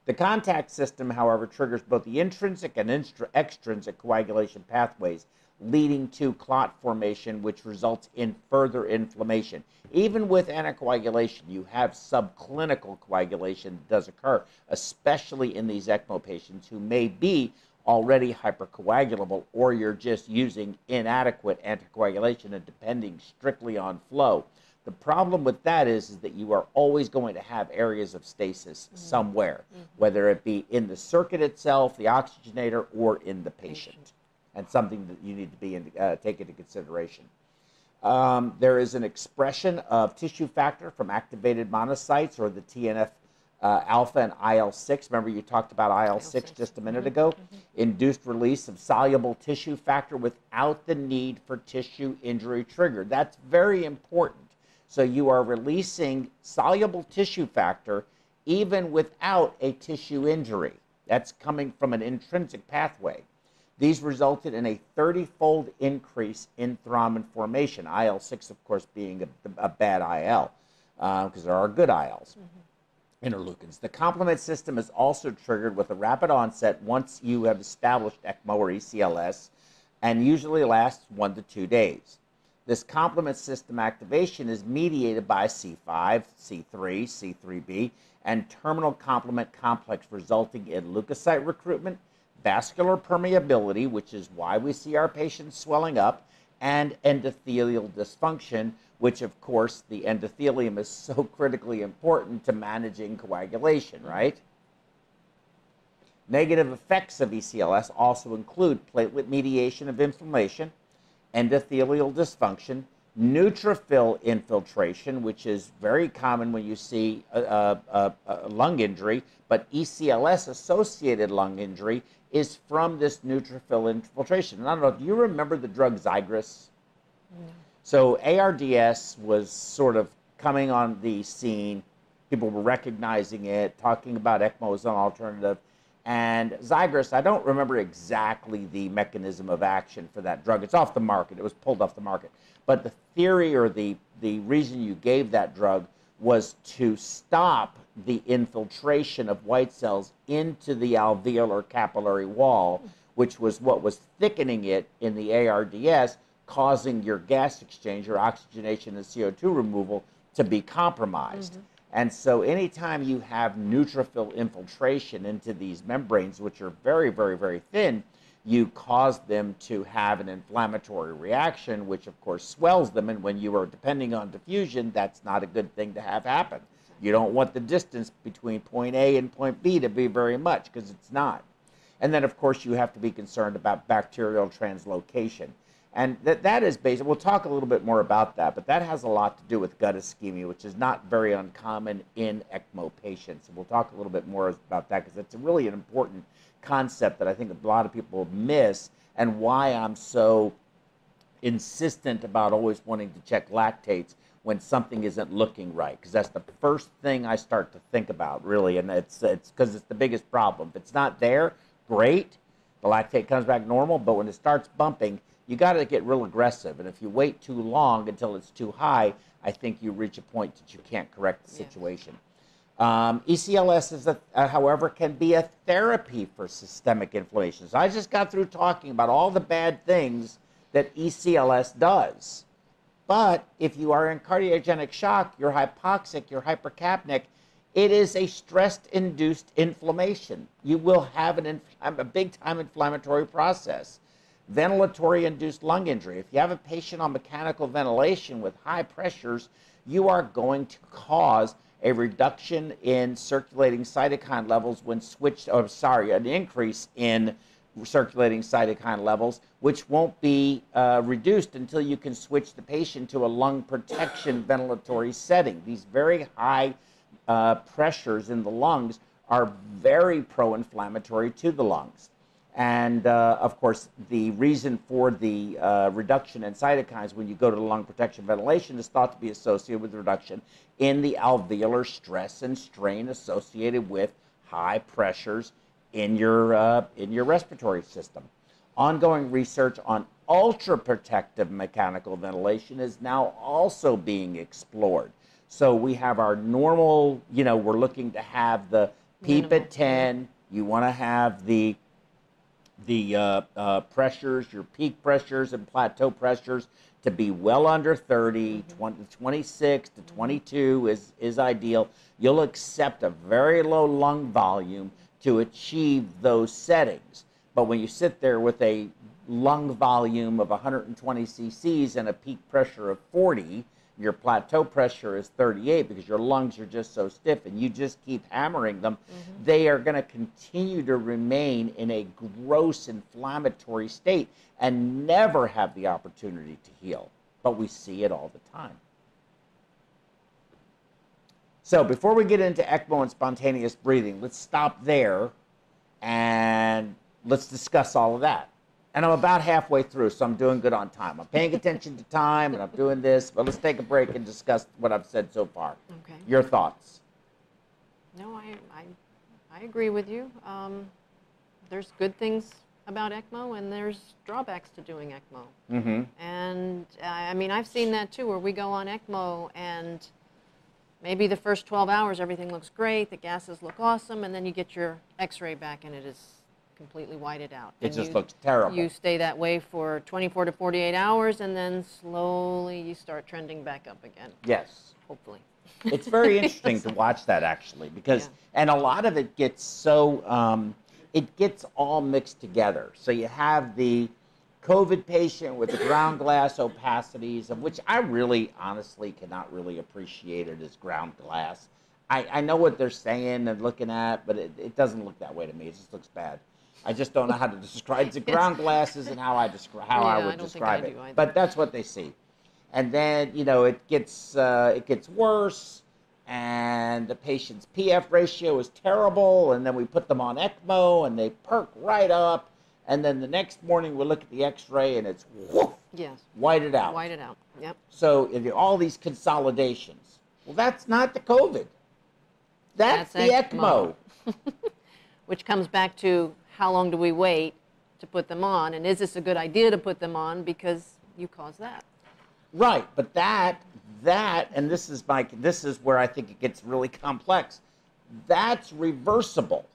The contact system, however, triggers both the intrinsic and extrinsic coagulation pathways leading to clot formation, which results in further inflammation. Even with anticoagulation, you have subclinical coagulation that does occur, especially in these ECMO patients who may be already hypercoagulable or you're just using inadequate anticoagulation and depending strictly on flow. The problem with that is, is that you are always going to have areas of stasis mm-hmm. somewhere, mm-hmm. whether it be in the circuit itself, the oxygenator, or in the patient and something that you need to be in, uh, take into consideration. Um, there is an expression of tissue factor from activated monocytes or the TNF uh, alpha and IL 6. Remember, you talked about IL 6 just a minute mm-hmm. ago? Mm-hmm. Induced release of soluble tissue factor without the need for tissue injury trigger. That's very important. So, you are releasing soluble tissue factor even without a tissue injury. That's coming from an intrinsic pathway. These resulted in a 30 fold increase in thrombin formation. IL 6, of course, being a, a bad IL, because uh, there are good ILs. Mm-hmm. Interleukins. The complement system is also triggered with a rapid onset once you have established ECMO or ECLS and usually lasts one to two days. This complement system activation is mediated by C5, C3, C3b, and terminal complement complex, resulting in leukocyte recruitment vascular permeability, which is why we see our patients swelling up, and endothelial dysfunction, which of course the endothelium is so critically important to managing coagulation, right? Negative effects of ECLS also include platelet mediation of inflammation, endothelial dysfunction, neutrophil infiltration, which is very common when you see a, a, a, lung injury, but ECLS associated lung injury is from this neutrophil infiltration. And I don't know, do you remember the drug Xigris? So ARDS was sort of coming on the scene. People were recognizing it, talking about ECMO as an alternative. And Xigris, I don't remember exactly the mechanism of action for that drug. It's off the market. It was pulled off the market. But the theory or the, the reason you gave that drug was to stop the infiltration of white cells into the alveolar capillary wall, which was what was thickening it in the ARDS, causing your gas exchange, your oxygenation and CO2 removal to be compromised. Mm-hmm. And so, anytime you have neutrophil infiltration into these membranes, which are very, very, very thin, you cause them to have an inflammatory reaction, which of course swells them. And when you are depending on diffusion, that's not a good thing to have happen. You don't want the distance between point A and point B to be very much because it's not. And then, of course, you have to be concerned about bacterial translocation. And that, that is basic. We'll talk a little bit more about that, but that has a lot to do with gut ischemia, which is not very uncommon in ECMO patients. And we'll talk a little bit more about that because it's really an important concept that I think a lot of people miss and why I'm so insistent about always wanting to check lactates when something isn't looking right because that's the first thing I start to think about really and it's it's because it's the biggest problem if it's not there great the lactate comes back normal but when it starts bumping you got to get real aggressive and if you wait too long until it's too high I think you reach a point that you can't correct the Yes. situation um, ECLS is, a, uh, however, can be a therapy for systemic inflammation. So I just got through talking about all the bad things that ECLS does. But if you are in cardiogenic shock, you're hypoxic, you're hypercapnic, it is a stress-induced inflammation. You will have an a big-time inflammatory process. Ventilatory-induced lung injury. If you have a patient on mechanical ventilation with high pressures, you are going to cause a reduction in circulating cytokine levels when switched, or sorry, an increase in circulating cytokine levels, which won't be uh, reduced until you can switch the patient to a lung protection ventilatory setting. These very high uh, pressures in the lungs are very pro inflammatory to the lungs. And uh, of course, the reason for the uh, reduction in cytokines when you go to the lung protection ventilation is thought to be associated with reduction in the alveolar stress and strain associated with high pressures in your, uh, in your respiratory system. Ongoing research on ultra protective mechanical ventilation is now also being explored. So we have our normal, you know, we're looking to have the PEEP at 10, you want to have the the uh, uh, pressures, your peak pressures and plateau pressures to be well under 30, 20, 26 to 22 is, is ideal. You'll accept a very low lung volume to achieve those settings. But when you sit there with a lung volume of 120 cc's and a peak pressure of 40, your plateau pressure is 38 because your lungs are just so stiff and you just keep hammering them, mm-hmm. they are going to continue to remain in a gross inflammatory state and never have the opportunity to heal. But we see it all the time. So before we get into ECMO and spontaneous breathing, let's stop there and let's discuss all of that. And I'm about halfway through, so I'm doing good on time. I'm paying attention to time and I'm doing this, but let's take a break and discuss what I've said so far. Okay. Your thoughts? No, I, I, I agree with you. Um, there's good things about ECMO and there's drawbacks to doing ECMO. Mm-hmm. And uh, I mean, I've seen that too, where we go on ECMO and maybe the first 12 hours everything looks great, the gases look awesome, and then you get your X-ray back and it is completely whited out. It And just you- looks terrible. You stay that way for 24 to 48 hours, and then slowly you start trending back up again. Yes. Hopefully. It's very interesting to watch that actually because, Yeah. and a lot of it gets so um, it gets all mixed together. So you have the COVID patient with the ground glass opacities, of which I really honestly cannot really appreciate it as ground glass. I, I know what they're saying and looking at, but it, it doesn't look that way to me. It just looks bad. I just don't know how to describe it. Ground glass isn't how I describe how Yeah, I I would I describe it. either. But that's what they see. And then, you know, it gets uh, it gets worse and the patient's PF ratio is terrible, and then we put them on ECMO and they perk right up, and then the next morning we look at the X-ray and it's woof, Yes. whited out. White it out. Yep. So you all these consolidations. Well, that's not the COVID. That's, That's the ECMO. ECMO. Which comes back to how long do we wait to put them on, and is this a good idea to put them on because you caused that? Right, but that that and this is my this is where I think it gets really complex. That's reversible.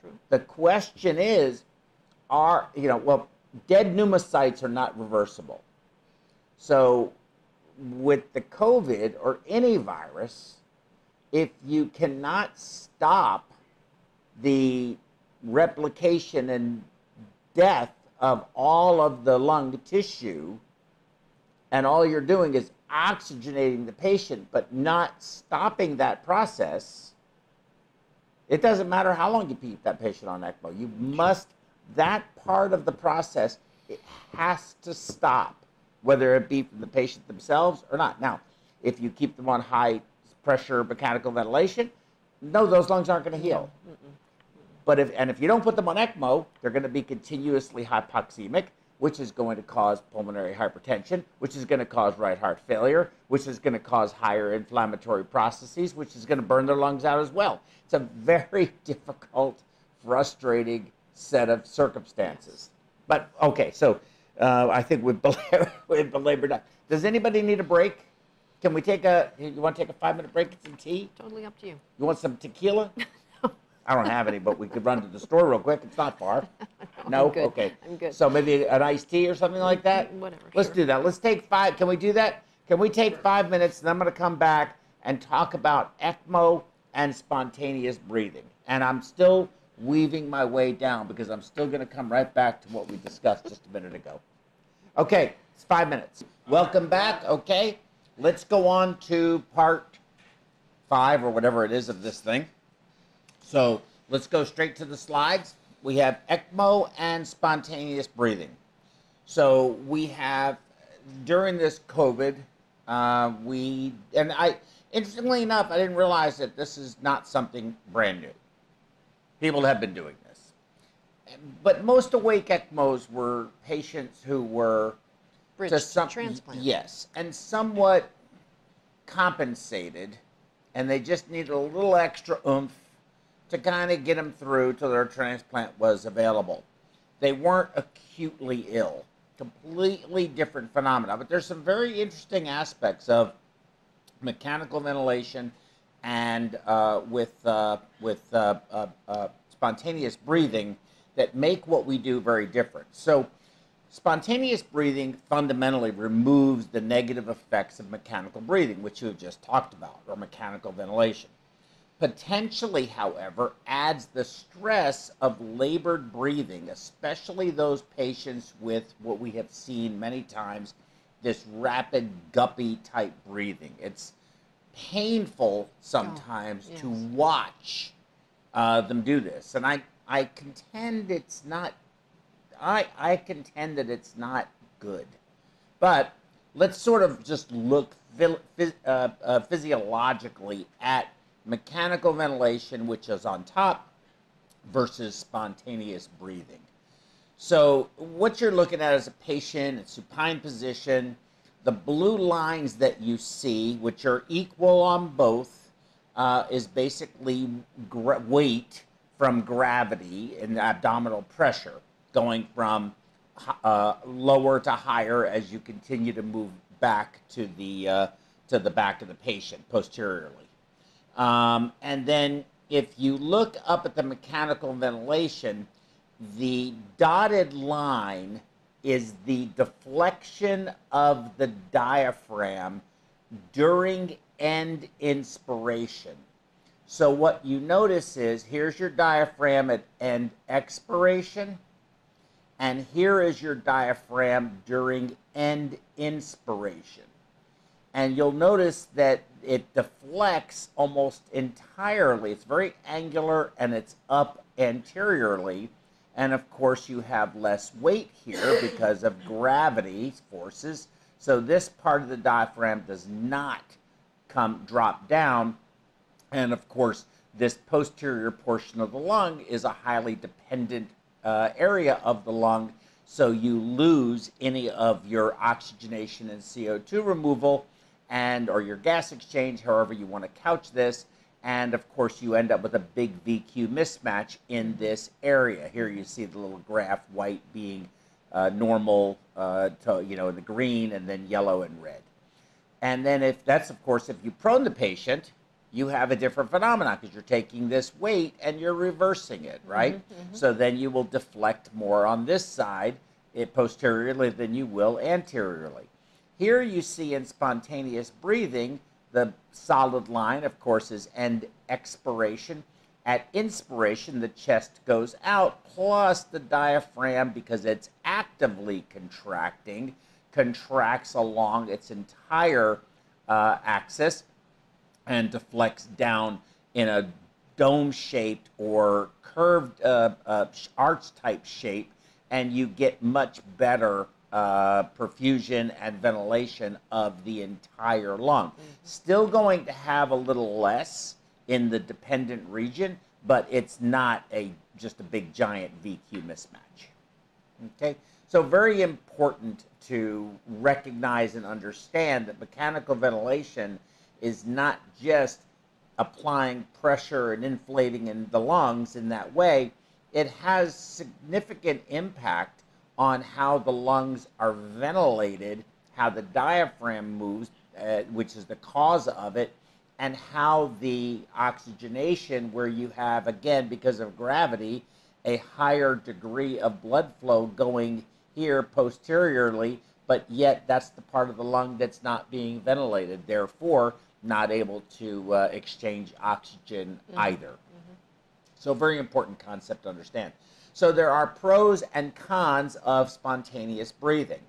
True. The question is, are you know well, dead pneumocytes are not reversible. So, with the COVID or any virus, if you cannot stop the replication and death of all of the lung tissue, and all you're doing is oxygenating the patient but not stopping that process, it doesn't matter how long you keep that patient on ECMO. You must, that part of the process, it has to stop, whether it be from the patient themselves or not. Now, if you keep them on high pressure mechanical ventilation, no, those lungs aren't going to heal. But if and if you don't put them on ECMO, they're going to be continuously hypoxemic, which is going to cause pulmonary hypertension, which is going to cause right heart failure, which is going to cause higher inflammatory processes, which is going to burn their lungs out as well. It's a very difficult, frustrating set of circumstances. But okay, so uh, I think we've belabored, we've belabored that. Does anybody need a break? Can we take a? You want to take a five minute break? and some tea? Totally up to you. You want some tequila? I don't have any, but we could run to the store real quick. It's not far. No? I'm good. Okay. I'm good. So maybe an iced tea or something like that? Mm, whatever, Let's sure. do that. Let's take five. Can we do that? Can we take five minutes and I'm going to come back and talk about ECMO and spontaneous breathing. And I'm still weaving my way down because I'm still going to come right back to what we discussed just a minute ago. Okay, it's five minutes. Welcome back. Okay, let's go on to part five or whatever it is of this thing. So let's go straight to the slides. We have ECMO and spontaneous breathing. So we have during this COVID, uh, we and I interestingly enough, I didn't realize that this is not something brand new. People have been doing this, but most awake ECMOs were patients who were Bridge to some transplant. Yes, and somewhat compensated, and they just needed a little extra oomph to kind of get them through till their transplant was available. They weren't acutely ill. Completely different phenomena. But there's some very interesting aspects of mechanical ventilation and uh, with uh, with uh, uh, uh, spontaneous breathing that make what we do very different. So, spontaneous breathing fundamentally removes the negative effects of mechanical breathing, which you have just talked about, or mechanical ventilation. Potentially, however, adds the stress of labored breathing, especially those patients with what we have seen many times this rapid guppy type breathing. It's painful sometimes to Oh, yes. watch uh, them do this. And I, I contend it's not, I, I contend that it's not good. But let's sort of just look uh, uh, physiologically at mechanical ventilation, which is on top, versus spontaneous breathing. So what you're looking at is a patient in supine position. The blue lines that you see, which are equal on both, uh, is basically gra- weight from gravity and abdominal pressure, going from uh, lower to higher as you continue to move back to the uh, to the back of the patient posteriorly. Um, and then if you look up at the mechanical ventilation, the dotted line is the deflection of the diaphragm during end inspiration. So what you notice is here's your diaphragm at end expiration, and here is your diaphragm during end inspiration. And you'll notice that it deflects almost entirely. It's very angular and it's up anteriorly. And of course, you have less weight here because of gravity forces. So this part of the diaphragm does not come drop down. And of course, this posterior portion of the lung is a highly dependent uh, area of the lung. So you lose any of your oxygenation and CO2 removal and or your gas exchange, however you want to couch this. And of course, you end up with a big VQ mismatch in this area. Here you see the little graph, white being uh, normal, uh, to, you know, in the green, and then yellow and red. And then if that's, of course, if you prone the patient, you have a different phenomenon because you're taking this weight and you're reversing it, right? Mm-hmm, So then you will deflect more on this side it posteriorly than you will anteriorly. Here you see in spontaneous breathing, the solid line, of course, is end expiration. At inspiration, the chest goes out, plus the diaphragm, because it's actively contracting, contracts along its entire uh, axis and deflects down in a dome shaped or curved uh, uh, arch type shape, and you get much better uh, perfusion and ventilation of the entire lung. Mm-hmm. Still going to have a little less in the dependent region, but it's not a just a big giant VQ mismatch. Okay, so very important to recognize and understand that mechanical ventilation is not just applying pressure and inflating in the lungs in that way. It has significant impact on how the lungs are ventilated, how the diaphragm moves, uh, which is the cause of it, and how the oxygenation, where you have, again, because of gravity, a higher degree of blood flow going here posteriorly, but yet that's the part of the lung that's not being ventilated, therefore, not able to uh, exchange oxygen mm-hmm. either. Mm-hmm. So, very important concept to understand. So there are pros and cons of spontaneous breathing.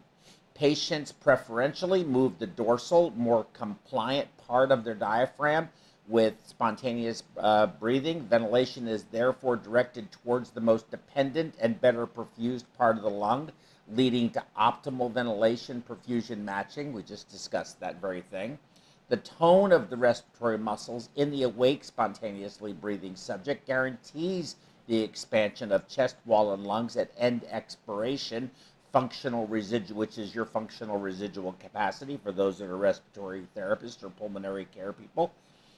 Patients preferentially move the dorsal, more compliant part of their diaphragm with spontaneous uh, breathing. Ventilation is therefore directed towards the most dependent and better perfused part of the lung, leading to optimal ventilation perfusion matching. We just discussed that very thing. The tone of the respiratory muscles in the awake spontaneously breathing subject guarantees the expansion of chest wall and lungs at end expiration, functional residual, which is your functional residual capacity for those that are respiratory therapists or pulmonary care people.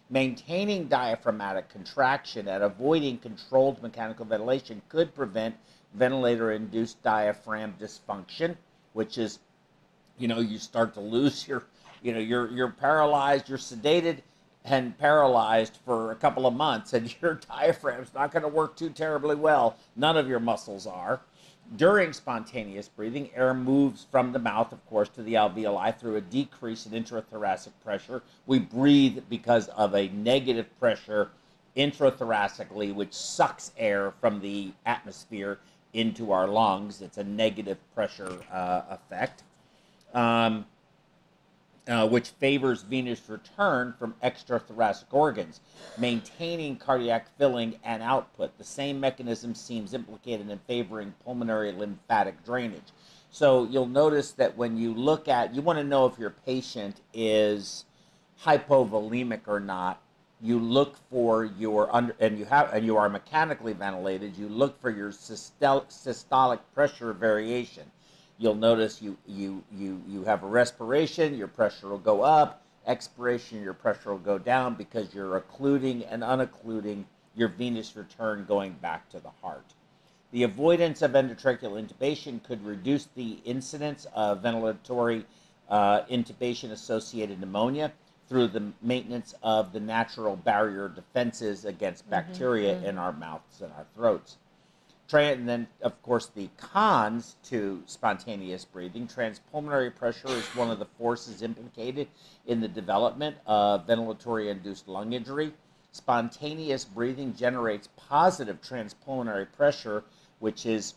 Maintaining diaphragmatic contraction and avoiding controlled mechanical ventilation could prevent ventilator induced diaphragm dysfunction, which is, you know, you start to lose your, you know, you're, you're paralyzed, you're sedated, and paralyzed for a couple of months, and your diaphragm's not going to work too terribly well. None of your muscles are. During spontaneous breathing, air moves from the mouth, of course, to the alveoli through a decrease in intrathoracic pressure. We breathe because of a negative pressure intrathoracically, which sucks air from the atmosphere into our lungs. It's a negative pressure uh, effect. Um, uh, which favors venous return from extrathoracic organs, maintaining cardiac filling and output. The same mechanism seems implicated in favoring pulmonary lymphatic drainage. So you'll notice that when you look at, you want to know if your patient is hypovolemic or not. You look for your under, and you have, and you are mechanically ventilated. You look for your systolic pressure variation you'll notice you, you, you, you have a respiration, your pressure will go up, expiration, your pressure will go down because you're occluding and unoccluding your venous return going back to the heart. The avoidance of endotracheal intubation could reduce the incidence of ventilatory uh, intubation associated pneumonia through the maintenance of the natural barrier defenses against mm-hmm. bacteria mm-hmm. in our mouths and our throats and then, of course, the cons to spontaneous breathing. Transpulmonary pressure is one of the forces implicated in the development of ventilatory induced lung injury. Spontaneous breathing generates positive transpulmonary pressure, which is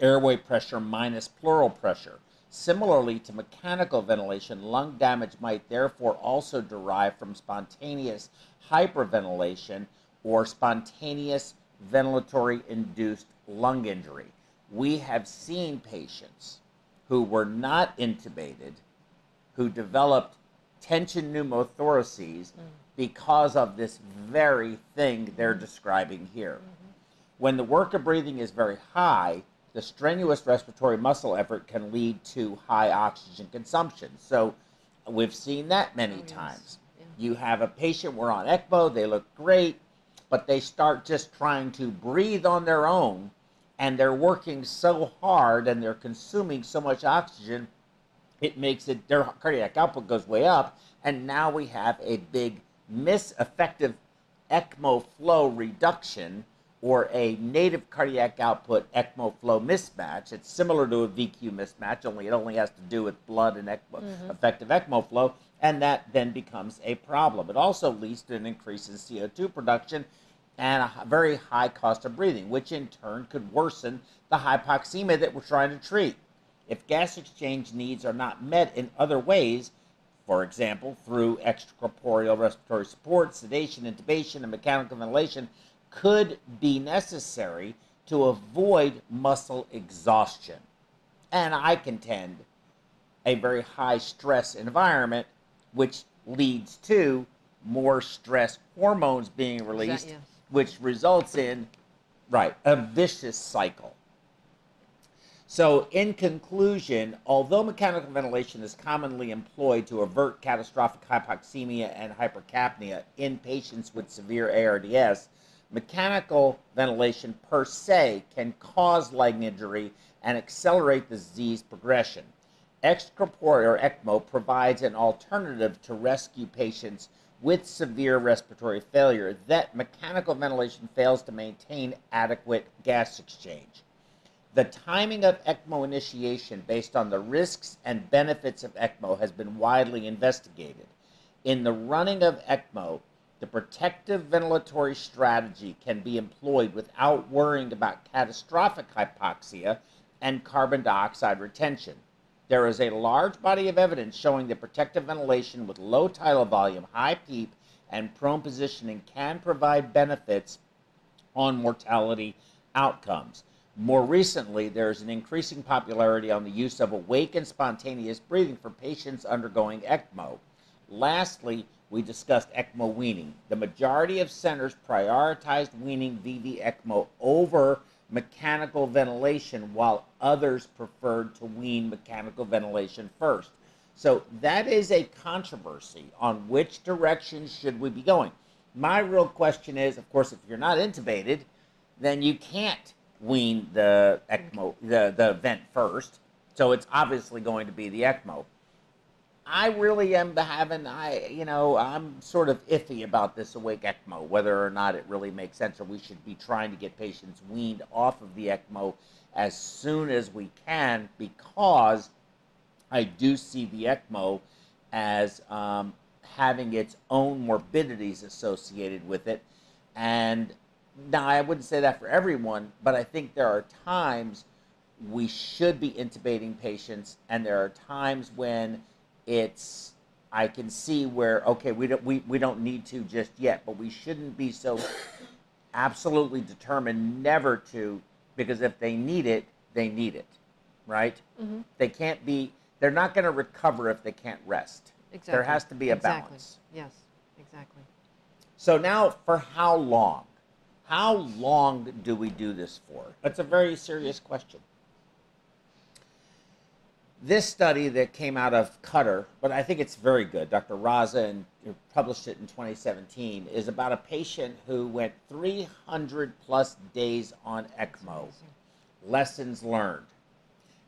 airway pressure minus pleural pressure. Similarly to mechanical ventilation, lung damage might therefore also derive from spontaneous hyperventilation or spontaneous ventilatory induced lung injury. We have seen patients who were not intubated who developed tension pneumothoraces mm. because of this very thing they're describing here. Mm-hmm. When the work of breathing is very high, the strenuous respiratory muscle effort can lead to high oxygen consumption. So we've seen that many Oh, yes. times. Yeah. You have a patient, we're on ECMO, they look great, but they start just trying to breathe on their own, and they're working so hard and they're consuming so much oxygen, it makes it their cardiac output goes way up, and now we have a big mis-effective ECMO flow reduction or a native cardiac output ECMO flow mismatch. It's similar to a VQ mismatch, only it only has to do with blood and ECMO, mm-hmm. effective ECMO flow, and that then becomes a problem. It also leads to an increase in CO2 production and a very high cost of breathing, which in turn could worsen the hypoxemia that we're trying to treat. If gas exchange needs are not met in other ways, for example, through extracorporeal respiratory support, sedation, intubation, and mechanical ventilation, could be necessary to avoid muscle exhaustion. And I contend a very high stress environment, which leads to more stress hormones being released, yes. Which results in, right, a vicious cycle. So, in conclusion, although mechanical ventilation is commonly employed to avert catastrophic hypoxemia and hypercapnia in patients with severe ARDS, mechanical ventilation per se can cause leg injury and accelerate the disease progression. Extracorporeal or ECMO provides an alternative to rescue patients with severe respiratory failure that mechanical ventilation fails to maintain adequate gas exchange. The timing of ECMO initiation based on the risks and benefits of ECMO has been widely investigated. In the running of ECMO, the protective ventilatory strategy can be employed without worrying about catastrophic hypoxia and carbon dioxide retention. There is a large body of evidence showing that protective ventilation with low tidal volume, high PEEP, and prone positioning can provide benefits on mortality outcomes. More recently, there is an increasing popularity on the use of awake and spontaneous breathing for patients undergoing ECMO. Lastly, we discussed ECMO weaning. The majority of centers prioritized weaning VV ECMO over mechanical ventilation, while others preferred to wean mechanical ventilation first. So that is a controversy on which direction should we be going. My real question is, of course, if you're not intubated, then you can't wean the ECMO, the, the vent first. So it's obviously going to be the ECMO. I really am having, I, you know, I'm sort of iffy about this awake ECMO, whether or not it really makes sense or we should be trying to get patients weaned off of the ECMO as soon as we can because I do see the ECMO as um, having its own morbidities associated with it. And now, I wouldn't say that for everyone, but I think there are times we should be intubating patients, and there are times when it's I can see where okay we don't we, we don't need to just yet, but we shouldn't be so absolutely determined never to because if they need it, they need it, right? Mm-hmm. They can't be they're not going to recover if they can't rest. Exactly. There has to be a exactly. balance. Yes, exactly. So now, for how long? How long do we do this for? That's a very serious question. This study that came out of Qatar, but I think it's very good. Dr. Raza and published it in 2017 is about a patient who went 300 plus days on ECMO. Lessons learned,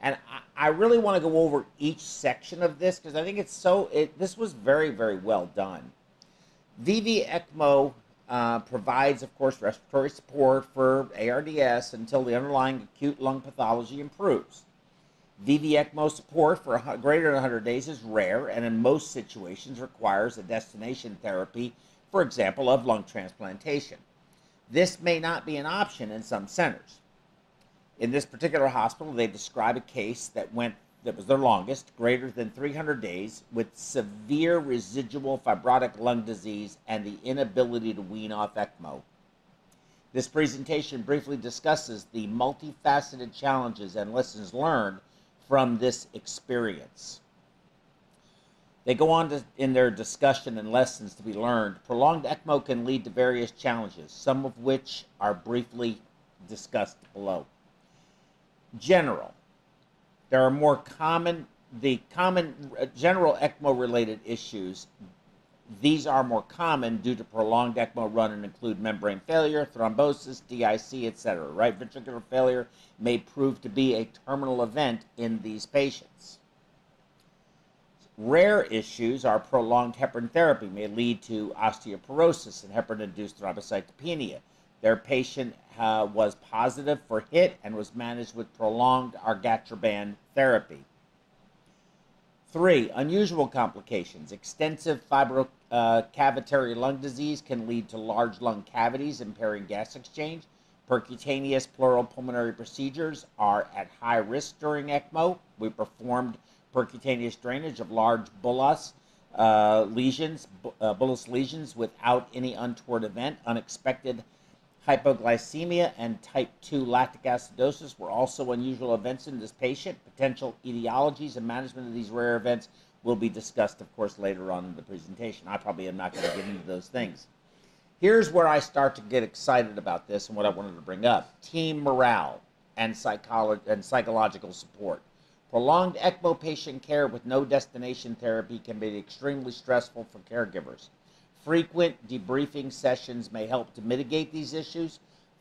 and I, I really want to go over each section of this because I think it's so. It, this was very very well done. VV ECMO uh, provides, of course, respiratory support for ARDS until the underlying acute lung pathology improves. VV ECMO support for greater than 100 days is rare and in most situations requires a destination therapy for example, of lung transplantation. This may not be an option in some centers. In this particular hospital, they describe a case that went that was their longest, greater than 300 days, with severe residual fibrotic lung disease and the inability to wean off ECMO. This presentation briefly discusses the multifaceted challenges and lessons learned from this experience. They go on to, in their discussion and lessons to be learned. Prolonged ECMO can lead to various challenges, some of which are briefly discussed below. General, there are more common, the common uh, general ECMO related issues. These are more common due to prolonged ECMO run and include membrane failure, thrombosis, DIC, etc. Right ventricular failure may prove to be a terminal event in these patients. Rare issues are prolonged heparin therapy may lead to osteoporosis and heparin-induced thrombocytopenia. Their patient uh, was positive for HIT and was managed with prolonged argatroban therapy. Three, unusual complications. Extensive fibrocavitary uh, lung disease can lead to large lung cavities impairing gas exchange. Percutaneous pleural pulmonary procedures are at high risk during ECMO. We performed percutaneous drainage of large bullous uh, lesions, uh, bullous lesions without any untoward event. Unexpected hypoglycemia and type 2 lactic acidosis were also unusual events in this patient. Potential etiologies and management of these rare events will be discussed, of course, later on in the presentation. I probably am not going to get into those things. Here's where I start to get excited about this and what I wanted to bring up team morale and, psycholo- and psychological support. Prolonged ECMO patient care with no destination therapy can be extremely stressful for caregivers. Frequent debriefing sessions may help to mitigate these issues.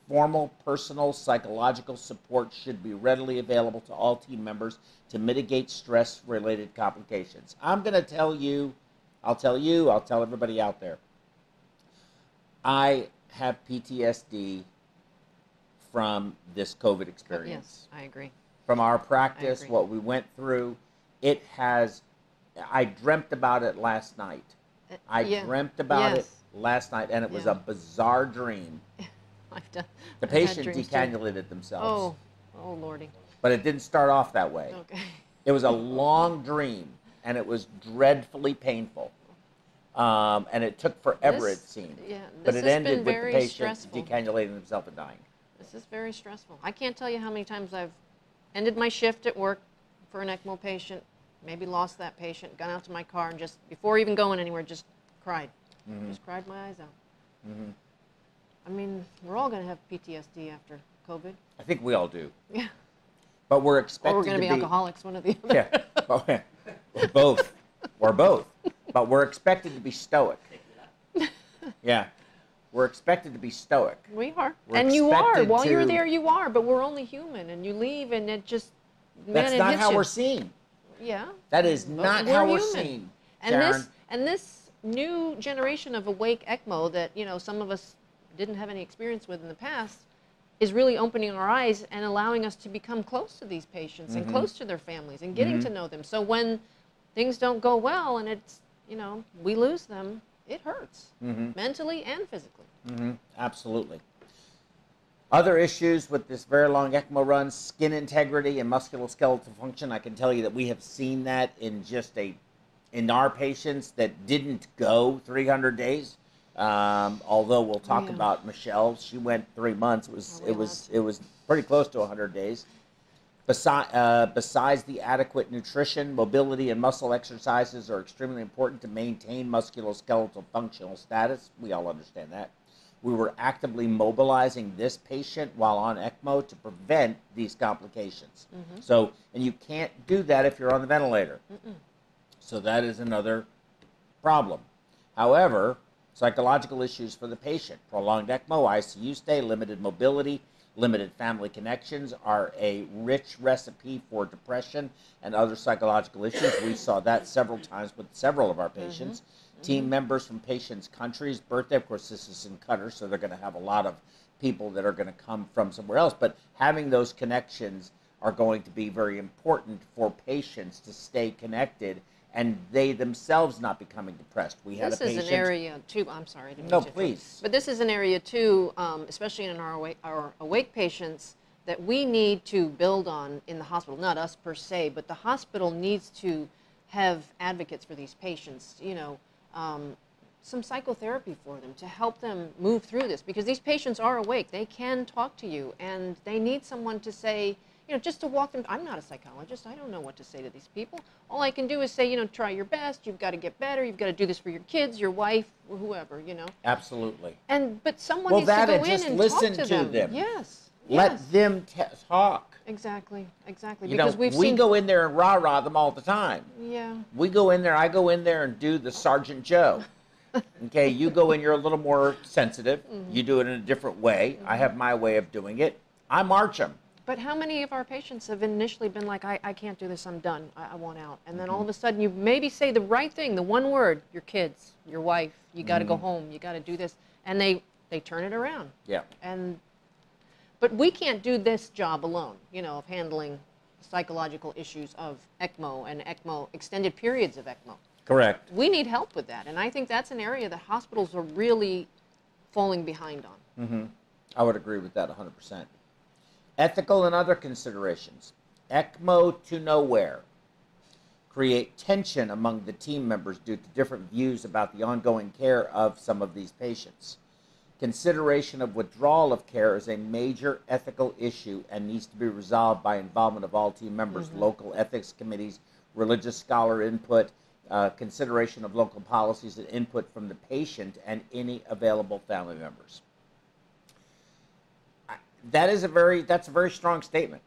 Formal personal psychological support should be readily available to all team members to mitigate stress related complications. I'm going to tell you, I'll tell you, I'll tell everybody out there. I have PTSD from this COVID experience Yes, I agree. from our practice, what we went through. It has, I dreamt about it last night. Uh, I yeah, dreamt about it last night, and it was a bizarre dream. I've done. The I've patient too. decannulated themselves, Oh, oh lordy. but it didn't start off that way. Okay. It was a long dream, and it was dreadfully painful. Um, and it took forever, This- it seemed. yeah, but it ended with the patient stressful. decannulating himself and dying. This is very stressful. I can't tell you how many times I've ended my shift at work for an ECMO patient, maybe lost that patient, gone out to my car and just, before even going anywhere, just cried. Mm-hmm. Just cried my eyes out. I mean, we're all going to have PTSD after COVID. I think we all do. Yeah. But we're expected Or we're going to be be alcoholics, one of the other. Yeah. Or both, or both. But we're expected to be stoic. Yeah, we're expected to be stoic. We are. We're and you are. While you're there, you are. But we're only human. And you leave, and it just, man, That's it not how you. we're seen. Yeah. That is But not we're how we're human. seen. And Sharon. this and this new generation of awake ECMO that you know some of us didn't have any experience with in the past is really opening our eyes and allowing us to become close to these patients Mm-hmm. and close to their families and getting to know them. So when things don't go well and it's you know we lose them, it hurts Mm-hmm. mentally and physically. Absolutely. Other issues with this very long ECMO run, skin integrity and musculoskeletal function. I can tell you that we have seen that in just a, in our patients that didn't go 300 days. Um, although we'll talk Yeah. about Michelle, she went three months. It was we it was it was pretty close to 100 days. Besi- uh, besides the adequate nutrition, mobility and muscle exercises are extremely important to maintain musculoskeletal functional status. We all understand that. We were actively mobilizing this patient while on ECMO to prevent these complications. So, and you can't do that if you're on the ventilator. So that is another problem. However, psychological issues for the patient, prolonged ECMO, ICU stay, limited mobility, limited family connections are a rich recipe for depression and other psychological issues. We saw that several times with several of our mm-hmm. patients. Mm-hmm. Team members from patients' countries, birthday, of course, this is in Qatar, so they're going to have a lot of people that are going to come from somewhere else. But having those connections are going to be very important for patients to stay connected and they themselves not becoming depressed. We had This a patient. This is an area too, I'm sorry. I didn't No, mean to interrupt. please. But this is an area too, um, especially in our awake, our awake patients, that we need to build on in the hospital. Not us per se, but the hospital needs to have advocates for these patients. You know, um, some psychotherapy for them to help them move through this because these patients are awake. They can talk to you, and they need someone to say, you know, just to walk them. I'm not a psychologist. I don't know what to say to these people. All I can do is say, you know, try your best. You've got to get better. You've got to do this for your kids, your wife, or whoever, you know. Absolutely. And but someone Well, needs to go in just and listen talk to, to them. them. Yes. Let yes. them t- talk. Exactly. Exactly. You know, because we've we seen. go in there and rah rah them all the time. Yeah. We go in there. I go in there and do the Sergeant Joe. Okay, you go in. You're a little more sensitive. Mm-hmm. You do it in a different way. I have my way of doing it. I march them. But how many of our patients have initially been like, I, I can't do this, I'm done, I, I want out. And then Mm-hmm. all of a sudden you maybe say the right thing, the one word, your kids, your wife, you got to Mm-hmm. go home, you got to do this. And they, they turn it around. Yeah. And, but we can't do this job alone, you know, of handling psychological issues of ECMO and ECMO, extended periods of ECMO. Correct. We need help with that. And I think that's an area that hospitals are really falling behind on. Mm-hmm. I would agree with that 100%. Ethical and other considerations. ECMO to nowhere. Create tension among the team members due to different views about the ongoing care of some of these patients. Consideration of withdrawal of care is a major ethical issue and needs to be resolved by involvement of all team members, local ethics committees, religious scholar input, uh, consideration of local policies, and input from the patient and any available family members that is a very that's a very strong statement.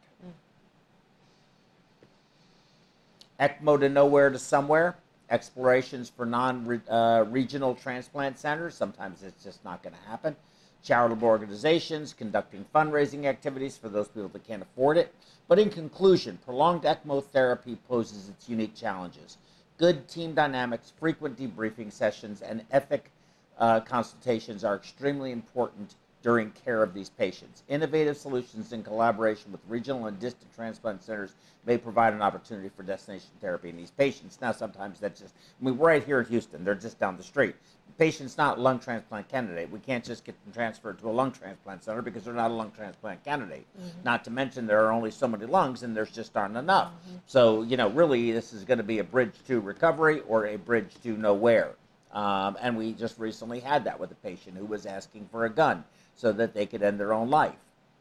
ECMO to nowhere to somewhere. Explorations for non-regional transplant centers. Sometimes it's just not going to happen. Charitable organizations conducting fundraising activities for those people that can't afford it. But in conclusion, prolonged ECMO therapy poses its unique challenges. Good team dynamics, frequent debriefing sessions, and ethic uh, consultations are extremely important during care of these patients. Innovative solutions in collaboration with regional and distant transplant centers may provide an opportunity for destination therapy in these patients. Now, sometimes that's just, I mean, we're right here in Houston, they're just down the street. The patient's not a lung transplant candidate. We can't just get them transferred to a lung transplant center because they're not a lung transplant candidate. Not to mention there are only so many lungs and there's just aren't enough. So, you know, really, this is going to be a bridge to recovery or a bridge to nowhere. Um, and we just recently had that with a patient who was asking for a gun so that they could end their own life.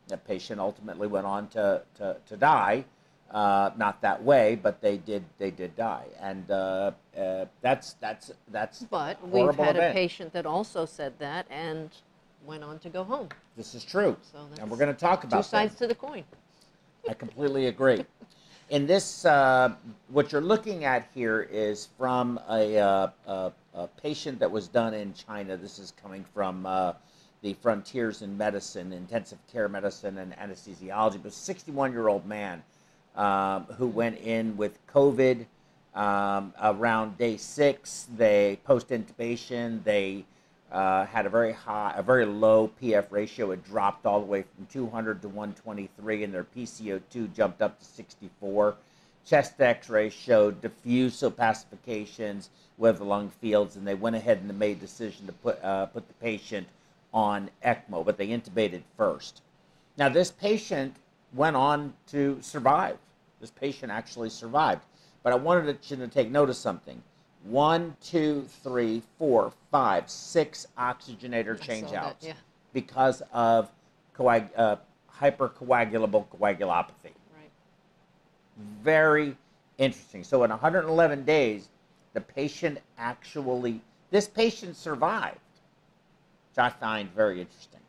That patient ultimately went on to, to, to die, uh, not that way, but they did they did die, and uh, uh, that's that's that's But we've had a patient that also said that and went on to go home. This is true, So and we're going to talk about Two that. sides to the coin. I completely agree. In this, uh, what you're looking at here is from a, uh, a, a patient that was done in China. This is coming from uh, the Frontiers in Medicine, Intensive Care Medicine, and Anesthesiology. But a 61 year old man um, who went in with COVID um, around day six. They post intubation. They uh, had a very high, a very low PF ratio. It dropped all the way from 200 to 123, and their PCO2 jumped up to 64. Chest X-ray showed diffuse opacifications with the lung fields, and they went ahead and made a decision to put uh, put the patient on ECMO, but they intubated first. Now, this patient went on to survive. This patient actually survived. But I wanted you to take note of something. One, two, three, four, five, six oxygenator changeouts yeah. because of coag- uh, hypercoagulable coagulopathy. Right. Very interesting. So, in 111 days, the patient actually, this patient survived, I find very interesting.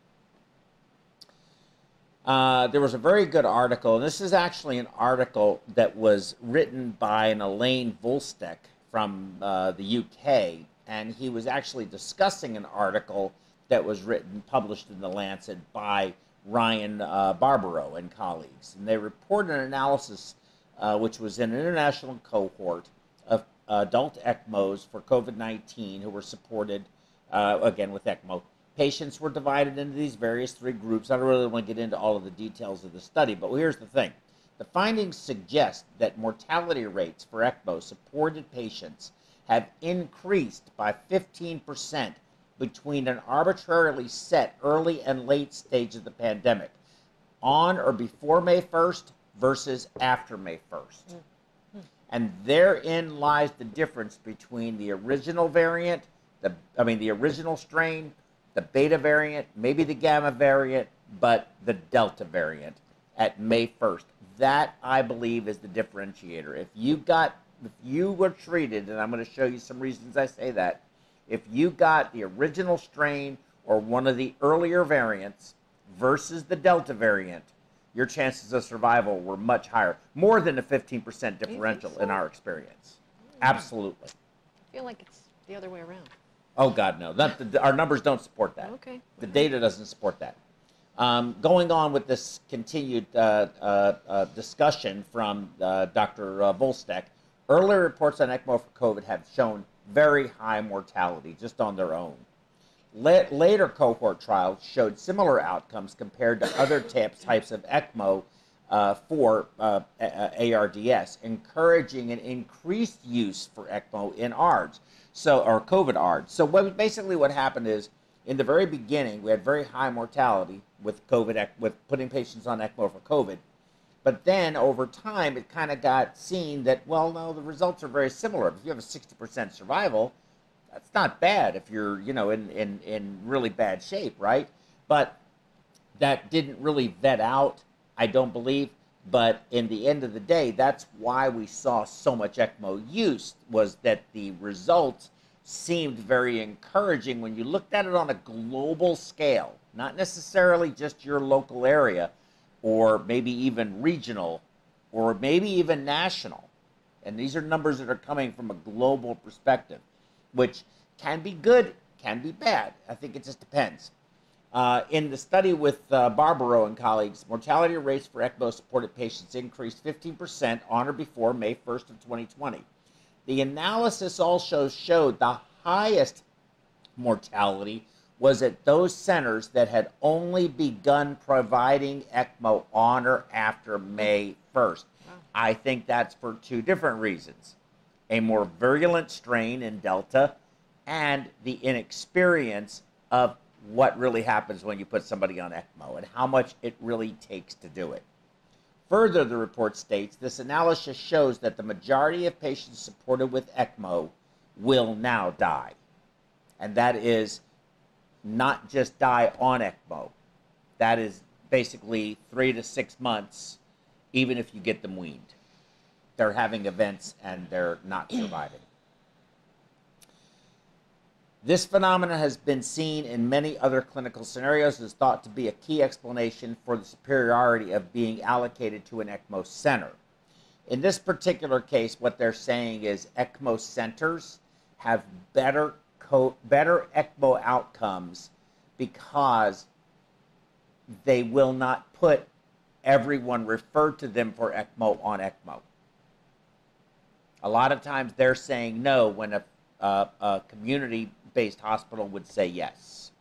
Uh, there was a very good article, and this is actually an article that was written by an Alain Vuylsteke from uh, the UK, and he was actually discussing an article that was written, published in the Lancet by Ryan uh, Barbaro and colleagues, and they reported an analysis uh, which was an international cohort of adult ECMOs for COVID-19 who were supported uh, again with ECMO patients were divided into these various three groups. I don't really want to get into all of the details of the study, but here's the thing. The findings suggest that mortality rates for ECMO supported patients have increased by 15% between an arbitrarily set early and late stage of the pandemic, on or before May 1st versus after May 1st. Mm-hmm. And therein lies the difference between the original variant, the I mean the original strain, the beta variant, maybe the gamma variant, but the delta variant at May 1st. That I believe is the differentiator. If you got if you were treated, and I'm going to show you some reasons I say that, if you got the original strain or one of the earlier variants versus the delta variant, your chances of survival were much higher, more than a 15% differential in our experience. Absolutely. I feel like it's the other way around. Oh God, no! That, the, our numbers don't support that. Okay. The data doesn't support that. Um, going on with this continued uh, uh, uh, discussion from uh, Dr. Uh, Vuylsteke, earlier reports on ECMO for COVID have shown very high mortality just on their own. La- later cohort trials showed similar outcomes compared to other types types of ECMO uh, for uh, ARDS, encouraging an increased use for ECMO in ARDS, so or COVID ARDS. So what, basically, what happened is in the very beginning we had very high mortality with COVID with putting patients on ECMO for COVID, but then over time it kind of got seen that well, no, the results are very similar. If you have a 60% survival, that's not bad if you're you know in in in really bad shape right but that didn't really vet out i don't believe but in the end of the day that's why we saw so much ecmo use was that the results seemed very encouraging when you looked at it on a global scale not necessarily just your local area or maybe even regional or maybe even national and these are numbers that are coming from a global perspective which can be good, can be bad. I think it just depends. Uh, in the study with uh, Barbaro and colleagues, mortality rates for ECMO supported patients increased 15% on or before May 1st of 2020. The analysis also showed the highest mortality was at those centers that had only begun providing ECMO on or after May 1st. I think that's for two different reasons a more virulent strain in Delta and the inexperience of what really happens when you put somebody on ECMO and how much it really takes to do it. Further, the report states this analysis shows that the majority of patients supported with ECMO will now die. And that is not just die on ECMO, that is basically three to six months, even if you get them weaned they're having events and they're not surviving. This phenomenon has been seen in many other clinical scenarios and is thought to be a key explanation for the superiority of being allocated to an ECMO center. In this particular case, what they're saying is ECMO centers have better better ECMO outcomes because they will not put everyone referred to them for ECMO on ECMO. A lot of times they're saying no when a, uh, a community-based hospital would say yes,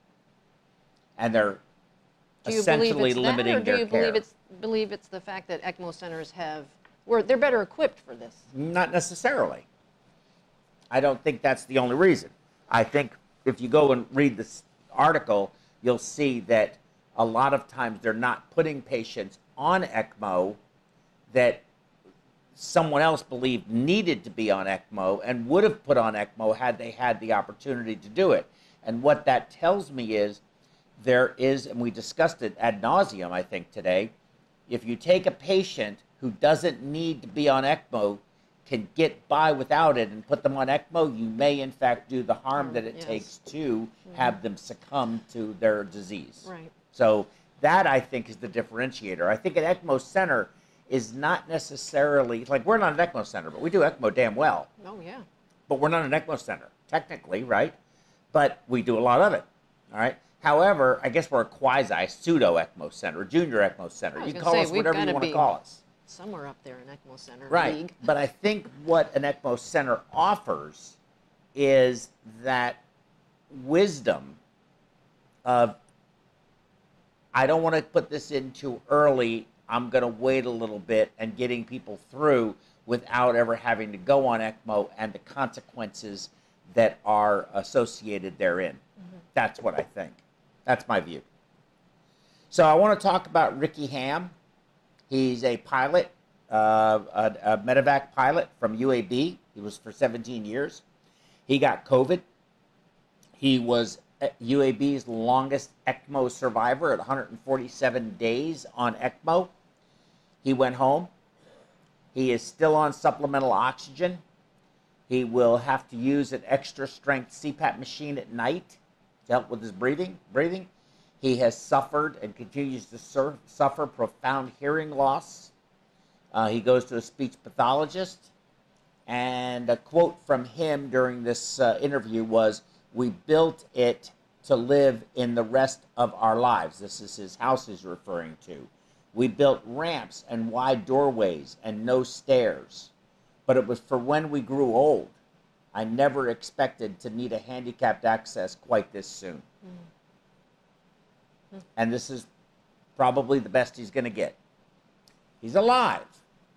and they're Do you believe essentially it's limiting that, or do you care. believe it's believe it's the fact that ECMO centers have, were they're better equipped for this? Not necessarily. I don't think that's the only reason. I think if you go and read this article, you'll see that a lot of times they're not putting patients on ECMO that someone else believed needed to be on ECMO and would have put on ECMO had they had the opportunity to do it. And what that tells me is there is, and we discussed it ad nauseum, I think, today. If you take a patient who doesn't need to be on ECMO, can get by without it, and put them on ECMO, you may in fact do the harm that it Yes. takes to mm-hmm. have them succumb to their disease. Right. So that I think is the differentiator. I think an ECMO center is not necessarily like we're not an ECMO center, but we do ECMO damn well. Oh yeah. But we're not an ECMO center technically, right? But we do a lot of it. All right. However, I guess we're a quasi pseudo ECMO center, junior ECMO center. You can call say, us whatever you want to call us. Somewhere up there in ECMO center Right. league. But I think what an ECMO center offers is that wisdom of I don't want to put this in too early I'm going to wait a little bit and getting people through without ever having to go on ECMO and the consequences that are associated therein. That's what I think. That's my view. So I want to talk about Ricky Ham. He's a pilot, uh, a, a medevac pilot from UAB. He was for 17 years. He got COVID. He was uh, UAB's longest ECMO survivor at 147 days on ECMO. He went home. He is still on supplemental oxygen. He will have to use an extra strength CPAP machine at night to help with his breathing. Breathing. He has suffered and continues to sur- suffer profound hearing loss. Uh, he goes to a speech pathologist, and a quote from him during this uh, interview was, "We built it to live in the rest of our lives." This is his house he's referring to. We built ramps and wide doorways and no stairs, but it was for when we grew old. I never expected to need a handicapped access quite this soon. Hmm. Hmm. And this is probably the best he's going to get. He's alive.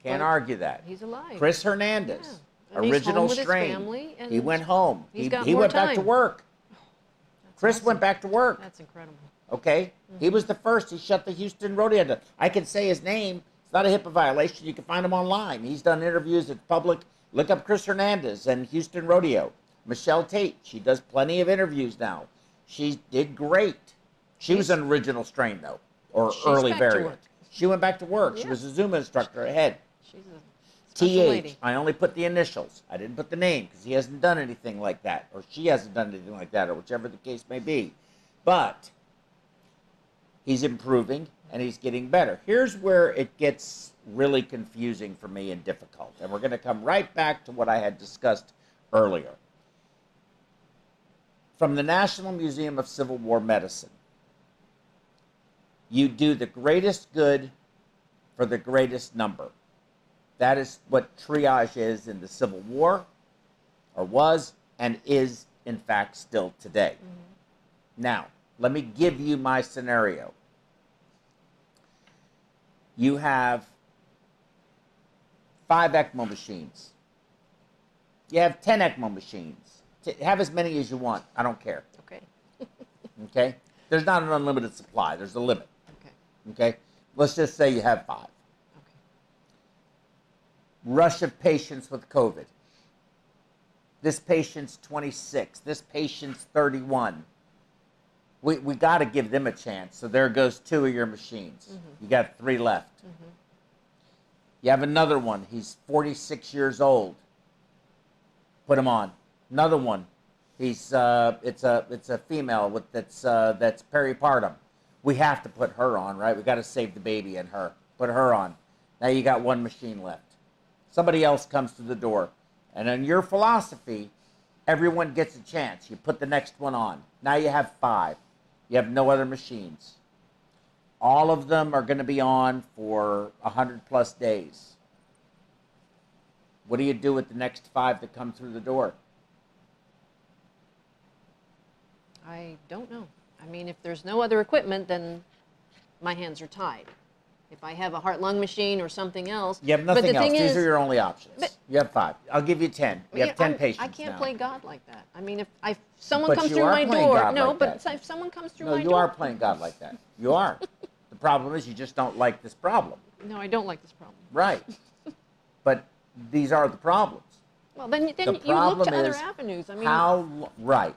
Can't Right. argue that. He's alive. Chris Hernandez, Yeah. Original home with his strain. he went home. he he went back to work. That's Chris awesome. went back to work. That's incredible. Okay, he mm-hmm. was the first. He shut the Houston rodeo down. I can say his name. It's not a HIPAA violation. You can find him online. He's done interviews at public. Look up Chris Hernandez and Houston Rodeo. Michelle Tate. She does plenty of interviews now. She did great. She was an original strain though, or early variant. She went back to work. She was a Zumba instructor ahead. She's a TH. lady. I only put the initials. I didn't put the name because he hasn't done anything like that, or she hasn't done anything like that, or whichever the case may be. But he's improving and he's getting better. Here's where it gets really confusing for me and difficult. And we're going to come right back to what I had discussed earlier. From the National Museum of Civil War Medicine, you do the greatest good for the greatest number. That is what triage is in the Civil War, or was, and is, in fact, still today. Mm-hmm. Now, let me give you my scenario. You have five ECMO machines. You have 10 ECMO machines. Have as many as you want. I don't care. Okay. Okay? There's not an unlimited supply, there's a limit. Okay. Okay? Let's just say you have five. Okay. rush of patients with COVID. This patient's 26. This patient's 31. We, we got to give them a chance. So there goes two of your machines. You got three left. You have another one. He's 46 years old. Put him on. Another one. He's uh, it's a it's a female with that's uh, that's peripartum. We have to put her on, right? We got to save the baby and her. Put her on. Now you got one machine left somebody else comes to the door. And in your philosophy, everyone gets a chance. You put the next one on. Now you have five. You have no other machines. All of them are going to be on for 100 plus days. What do you do with the next five that come through the door? I don't know. I mean, if there's no other equipment, then my hands are tied. If I have a heart lung machine or something else. You have but nothing the else. Thing These is, are your only options. but- you have five. I'll give you 10. You have 10 I'm- patients I can't now. play God like that. I mean, if I, if someone But comes through my door, God no, like but that. if someone comes through No, my door, no, you are playing God like that. You are. the problem is you just don't like this problem. no, I don't like this problem. Right. but these are the problems. Well, then, then The you look to other avenues. I mean, How right?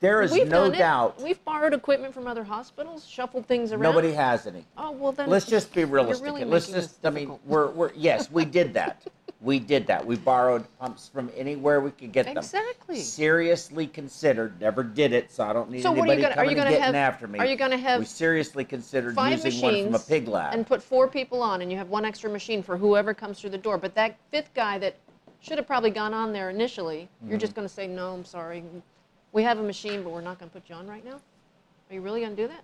There is we've no doubt We've borrowed equipment from other hospitals, shuffled things around. nobody has any. Oh well, then Let's just be realistic. really Let's just. I mean, we're we're yes, we did that. we did that. We borrowed pumps from anywhere we could get them. Exactly. Seriously considered. Never did it, so I don't need So anybody gonna? Coming and getting have? after me. Are you gonna have? we seriously considered using one from a pig lab. and put four people on, and you have one extra machine for whoever comes through the door? But that fifth guy that should have probably gone on there initially, you're Mm-hmm. just going to say, "No, I'm sorry. We have a machine, but we're not going to put you on right now." Are you really going to do that?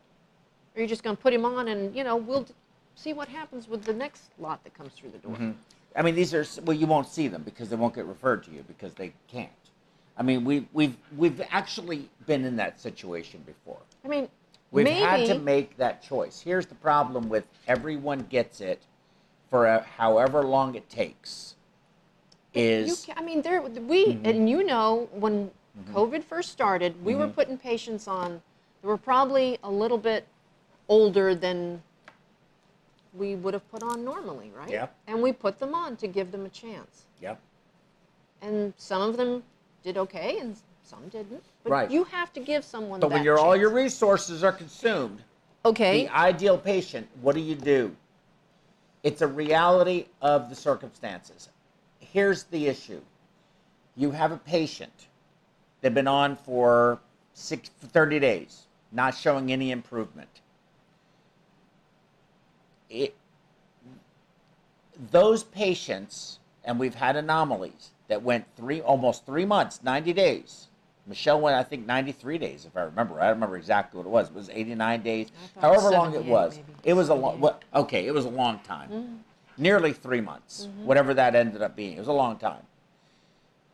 Or are you just going to put him on, and you know, we'll d- see what happens with the next lot that comes through the door? Mm-hmm. I mean, these are well, you won't see them because they won't get referred to you because they can't. I mean, we we've we've actually been in that situation before. I mean, We've had to make that choice. Here's the problem with everyone gets it for a, however long it takes. You Is ca- I mean, there we Mm-hmm. and you know when Mm-hmm. COVID first started, we were mm-hmm. putting patients on. They were probably a little bit older than we would have put on normally, right? Yep. And we put them on to give them a chance. yep. And some of them did okay, and some didn't. But Right. you have to give someone. But when that your all your resources are consumed, okay, the ideal patient, what do you do? It's a reality of the circumstances. Here's the issue. You have a patient. They've been on for six, 30 days, not showing any improvement. It, those patients, and we've had anomalies that went three, almost three months, 90 days. Michelle went, I think, 93 days, if I remember. I don't remember exactly what it was. It was 89 days. I thought it was However long it was. maybe. It was a long, 78. what, okay, it was a long time. Mm-hmm. Nearly three months, whatever that ended up being. It was a long time.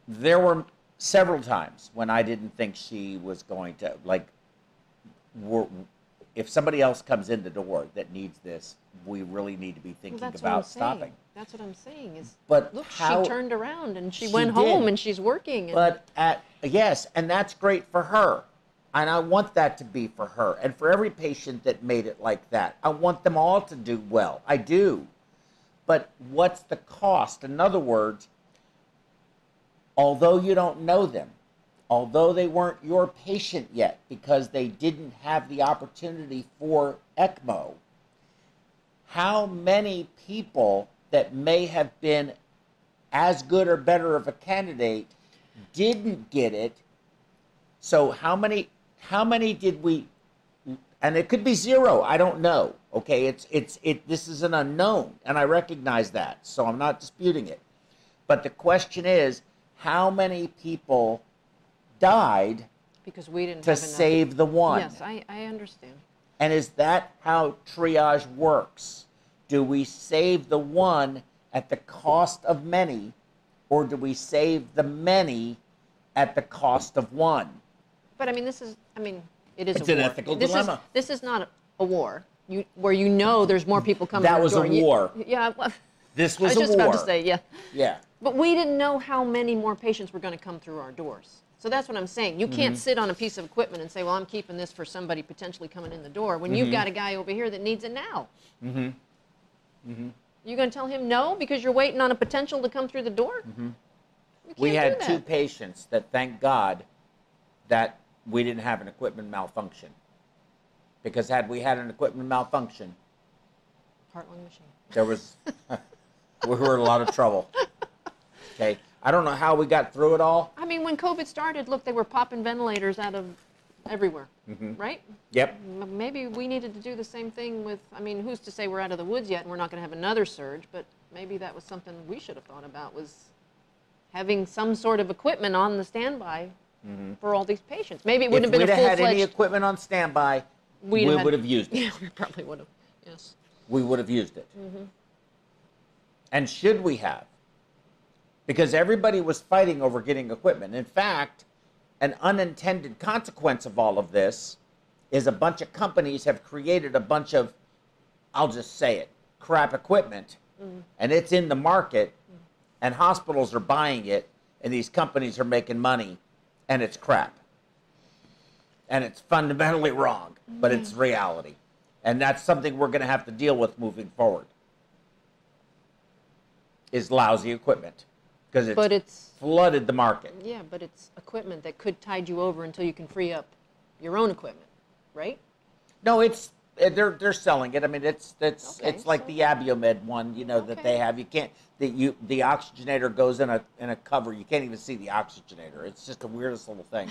There were several times when I didn't think she was going to, like, we're, if somebody else comes in the door that needs this, we really need to be Well, thinking I'm about saying. stopping. That's what I'm saying. Is But look, how- she turned around and she, She went home and she's working. And, But at yes, and that's great for her. And I want that to be for her and for every patient that made it like that. I want them all to do well. I do. But what's the cost? In other words, although you don't know them, although they weren't your patient yet because they didn't have the opportunity for ECMO, how many people that may have been as good or better of a candidate didn't get it. So how many how many did we and it could be zero, I don't know. Okay, it's it's it this is an unknown and I recognize that. So I'm not disputing it. But the question is how many people died because we didn't to enough. save the one? Yes, I, I understand. And is that how triage works? Do we save the one at the cost of many, or do we save the many at the cost of one? But I mean, this is, I mean, it is It's a an war. ethical this dilemma. Is, this is not a, a war you, where you know there's more people coming. That was a door. You- war. yeah, well, This I was was just a war. about to say, yeah. Yeah. But we didn't know how many more patients were going to come through our doors. So that's what I'm saying. You can't Mm-hmm. sit on a piece of equipment and say, well, I'm keeping this for somebody potentially coming in the door when you've Mm-hmm. got a guy over here that needs it now. Mm-hmm. Mm-hmm. You going to tell him no because you're waiting on a potential to come through the door? Mm-hmm. We had two patients that thank God that we didn't have an equipment malfunction. Because had we had an equipment malfunction, heart lung machine. there was we were in a lot of trouble. Okay. I don't know how we got through it all. I mean, when COVID started, look, they were popping ventilators out of everywhere, Mm-hmm. right? Yep. Maybe we needed to do the same thing with, I mean, who's to say we're out of the woods yet and we're not going to have another surge, but maybe that was something we should have thought about was having some sort of equipment on the standby for all these patients. Maybe it Mm-hmm. If wouldn't have we'd been a have had any equipment on standby, we'd we had- would have used it. Yeah, we probably would have, yes. we would have used it. Mm-hmm. And should we have? Because everybody was fighting over getting equipment. In fact, an unintended consequence of all of this is a bunch of companies have created a bunch of, I'll just say it, crap equipment, mm. and it's in the market, and hospitals are buying it, and these companies are making money, and it's crap. And it's fundamentally wrong, but it's mm. reality. And that's something we're going to have to deal with moving forward. Is lousy equipment because it's, But it's, flooded the market. yeah, but it's equipment that could tide you over until you can free up your own equipment, right? No, it's eh, they're they're selling it. I mean, it's it's Okay, it's like so- the Abiomed one, you know, that they have. You can't the you the oxygenator goes in a in a cover. You can't even see the oxygenator. It's just the weirdest little thing.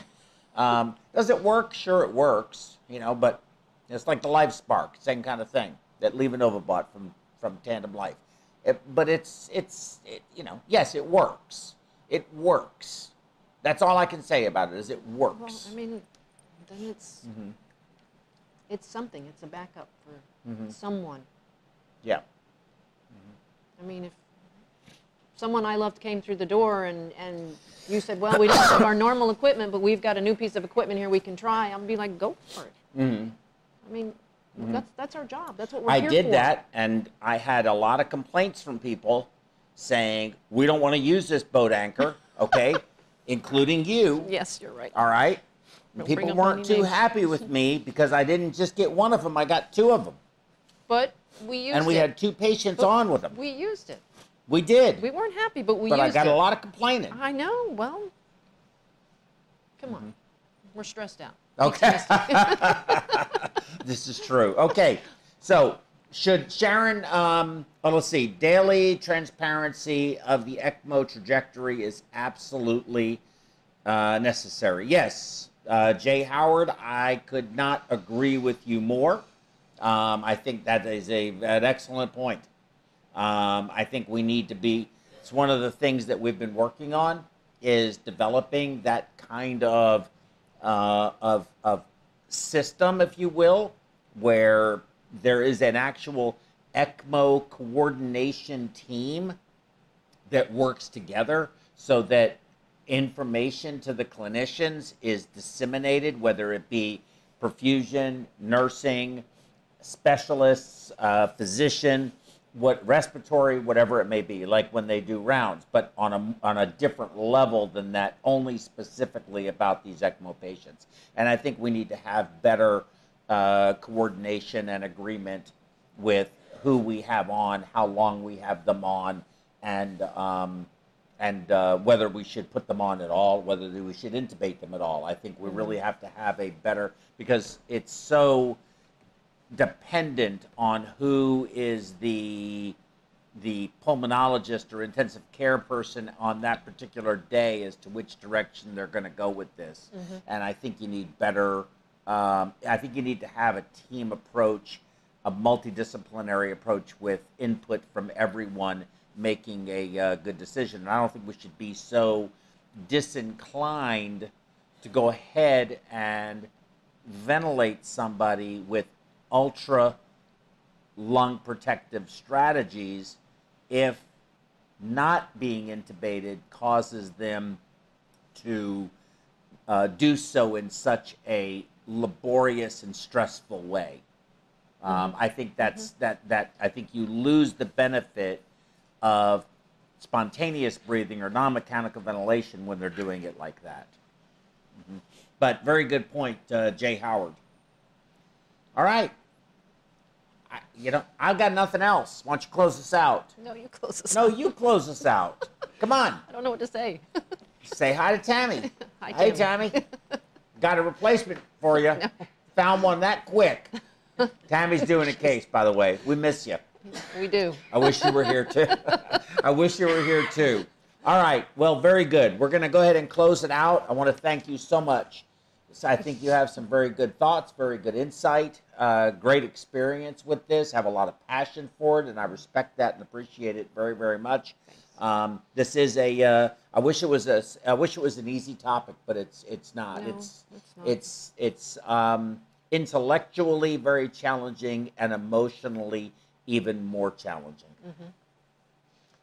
Um, does it work? Sure, it works. You know, but it's like the LifeSPARC, same kind of thing that LivaNova bought from from TandemLife. It, but it's it's it, you know yes, it works. It works. That's all I can say about it. Is it Well, works? I mean, then it's, Mm-hmm. it's something, it's a backup for mm-hmm. someone. yeah. Mm-hmm. I mean, if someone I loved came through the door and, and you said, well, we don't have our normal equipment, but we've got a new piece of equipment here we can try, I'll be like, go for it. Mm-hmm. I mean, that's that's our job. That's what we're Mm-hmm. I did for. that, and I had a lot of complaints from people saying we don't want to use this boat anchor, okay, including you. Yes, you're right. All right. People weren't too names. happy with me because I didn't just get one of them; I got two of them, But we used and we it. had two patients But on with them. We used it. We did, We weren't happy, but we used it. but I got it. a lot of complaining. I know. Well, come on. Mm-hmm. We're stressed out. Okay. this is true. Okay. So, should Sharon, um, well, let's see, daily transparency of the ECMO trajectory is absolutely uh, necessary. Yes. Uh, Jay Howard, I could not agree with you more. Um, I think that is a, an excellent point. Um, I think we need to be, it's one of the things that we've been working on is developing that kind of, uh, of, of system, if you will, where there is an actual ECMO coordination team that works together so that information to the clinicians is disseminated, whether it be perfusion, nursing, specialists, uh, physician, what respiratory, whatever it may be, like when they do rounds, but on a on a different level than that, only specifically about these ECMO patients. And I think we need to have better uh, coordination and agreement with who we have on, how long we have them on, and um, and uh, whether we should put them on at all, whether we should intubate them at all. I think we really have to have a better because it's so dependent on who is the the pulmonologist or intensive care person on that particular day as to which direction they're going to go with this. And I think you need better. Um, I think you need to have a team approach, a multidisciplinary approach with input from everyone making a uh, good decision. And I don't think we should be so disinclined to go ahead and ventilate somebody with ultra lung protective strategies if not being intubated causes them to uh, do so in such a laborious and stressful way. Um, I think that's that that I think you lose the benefit of spontaneous breathing or non-mechanical ventilation when they're doing it like that. Mhm. But very good point, uh, Jay Howard. All right. You know, I've got nothing else. Why don't you close us out? No, you close us. No, you close us out. Come on. I don't know what to say. Say hi to Tammy. Hi, Tammy. hey, Tammy. Tammy. Got a replacement for you. Found one that quick. Tammy's doing a case, by the way. We miss you. we do. I wish you were here too. I wish you were here too. All right. Well, very good. We're going to go ahead and close it out. I want to thank you so much. So I think you have some very good thoughts, very good insight, uh, great experience with this. Have a lot of passion for it, and I respect that and appreciate it very, very much. Um, this is a. Uh, I wish it was a. I wish it was an easy topic, but it's it's not. No, it's it's not. it's it's um, intellectually very challenging and emotionally even more challenging. Mm-hmm.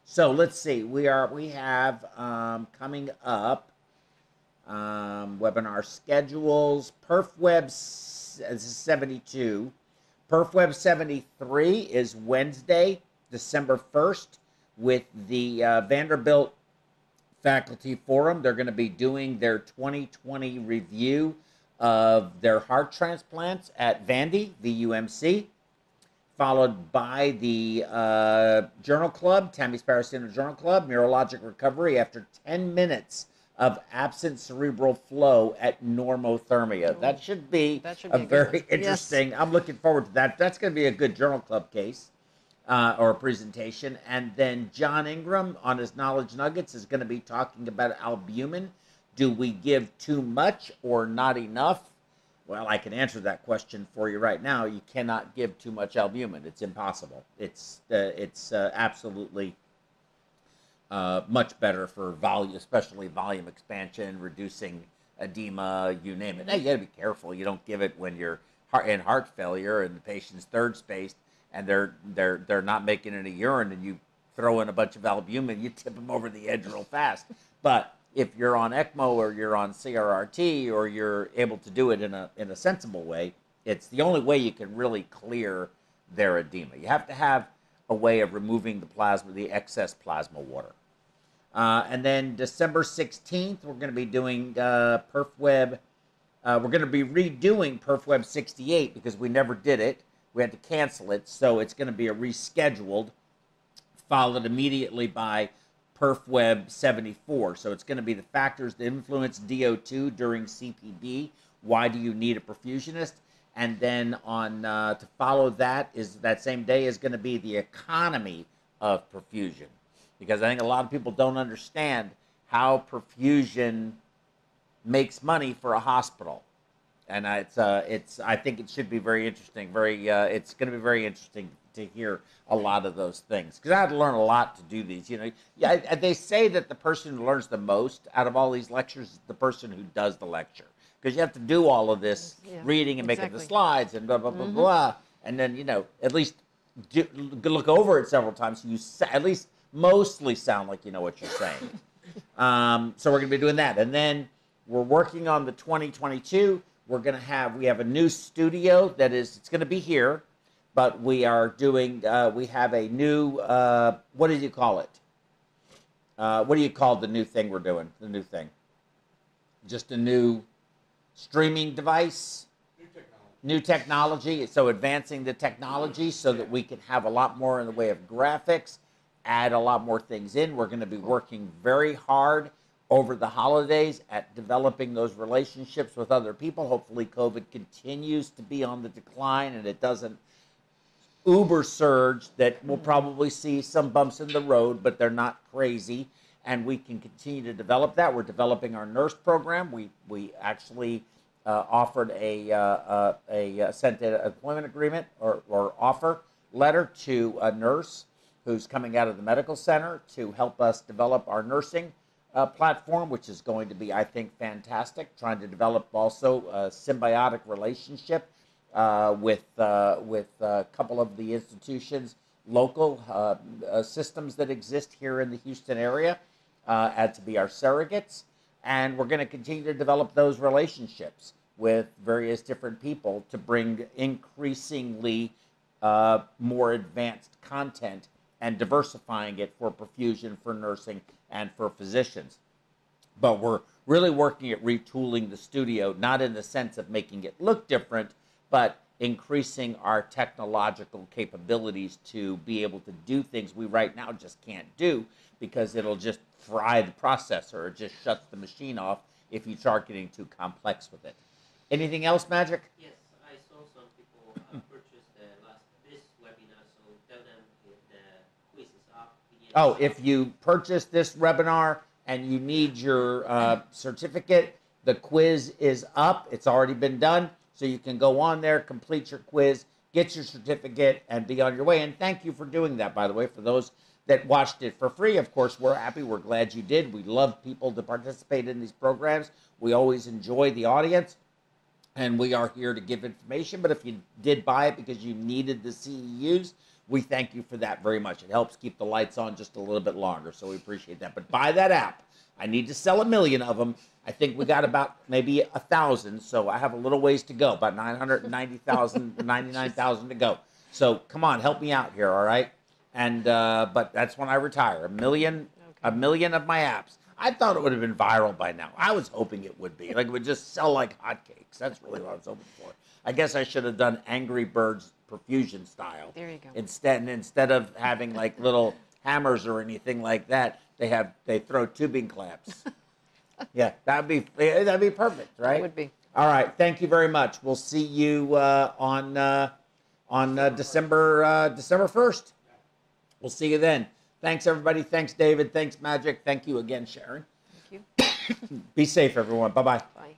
So let's see. We are we have um, coming up um, webinar schedules. PerfWeb is 72. PerfWeb 73 is Wednesday, December 1st, with the uh, Vanderbilt Faculty Forum. They're going to be doing their 2020 review of their heart transplants at Vandy, the UMC, followed by the uh, Journal Club, Tammy's Parasino Journal Club, Neurologic Recovery after 10 minutes of absent cerebral flow at normothermia. That should be That should a be a good very one. Yes. interesting. I'm looking forward to that. That's going to be a good Journal Club case uh, or presentation. And then John Ingram on his Knowledge Nuggets is going to be talking about albumin. Do we give too much or not enough? Well, I can answer that question for you right now. You cannot give too much albumin. It's impossible. It's uh, it's uh, absolutely uh, much better for volume, especially volume expansion, reducing edema, you name it. Now you got to be careful. You don't give it when you're in heart failure and the patient's third spaced and they're they're they're not making any urine and you throw in a bunch of albumin, you tip them over the edge real fast. But if you're on ECMO or you're on CRRT or you're able to do it in a in a sensible way, It's the only way you can really clear their edema. You have to have a way of removing the plasma, the excess plasma water. Uh, and then December 16th, we're going to be doing uh, PerfWeb. Uh, we're going to be redoing PerfWeb 68 because we never did it. We had to cancel it, so it's going to be a rescheduled, followed immediately by PerfWeb 74. So it's going to be the factors that influence DO2 during CPB. Why do you need a perfusionist? And then on uh, to follow that is that same day is going to be the economy of perfusion, because I think a lot of people don't understand how perfusion makes money for a hospital, and it's uh, it's I think it should be very interesting. Very uh, it's going to be very interesting to hear a lot of those things because I had to learn a lot to do these. You know, yeah, I- they say that the person who learns the most out of all these lectures is the person who does the lecture because you have to do all of this Yeah, reading and making the slides and blah blah blah blah, and then you know at least do, look over it several times. So you at least mostly sound like you know what you're saying. um, so we're going to be doing that, and then we're working on the 2022. We're going to have we have a new studio that is it's going to be here, but we are doing uh, we have a new uh, what did you call it? Uh, what do you call the new thing we're doing? The new thing, just a new streaming device New technology. new technology, so advancing the technology so that we can have a lot more in the way of graphics, add a lot more things in. We're going to be working very hard over the holidays at developing those relationships with other people. Hopefully, COVID continues to be on the decline and it doesn't uber surge that we'll probably see some bumps in the road, but they're not crazy. And we can continue to develop that. We're developing our nurse program. We we actually uh, offered a, uh, uh, a uh, sent an employment agreement or, or offer letter to a nurse who's coming out of the medical center to help us develop our nursing uh, platform, which is going to be, I think, fantastic. Trying to develop also a symbiotic relationship uh, with uh, with a couple of the institutions, local uh, uh, systems that exist here in the Houston area, to be our surrogates. And we're going to continue to develop those relationships with various different people to bring increasingly uh, more advanced content and diversifying it for perfusion, for nursing, and for physicians but we're really working at retooling the studio, not in the sense of making it look different, but increasing our technological capabilities to be able to do things we right now just can't do because it'll just fry the processor. It just shuts the machine off if you start getting too complex with it. Anything else, Magic? Yes, I saw some people uh, purchase the last this webinar, so tell them if the quiz is up. PDF Oh, if you purchase this webinar and you need your uh, certificate, the quiz is up. It's already been done. So you can go on there, complete your quiz, get your certificate, and be on your way. And thank you for doing that, by the way, for those that watched it for free. Of course, we're happy. We're glad you did. We love people to participate in these programs. We always enjoy the audience and we are here to give information. But if you did buy it because you needed the CEUs, we thank you for that very much. It helps keep the lights on just a little bit longer, so we appreciate that. But buy that app. I need to sell a million of them. I think we got about maybe a thousand, so I have a little ways to go, about 990,000, 99,000 to go. So come on, help me out here, all right? And uh, but that's when I retire. A million, a million of my apps. I thought it would have been viral by now. I was hoping it would be. Like it would just sell like hotcakes. That's really what I was hoping for. I guess I should have done Angry Birds perfusion style. There you go. Instead, instead of having like little hammers or anything like that, they have they throw tubing clamps. yeah, that'd be that'd be perfect, right? It would be. All right. Thank you very much. We'll see you uh, on uh, on uh, December uh, December first. We'll see you then. Thanks everybody. Thanks David. Thanks Magic. Thank you again, Sharon. Thank you. Be safe, everyone. Bye bye. Bye.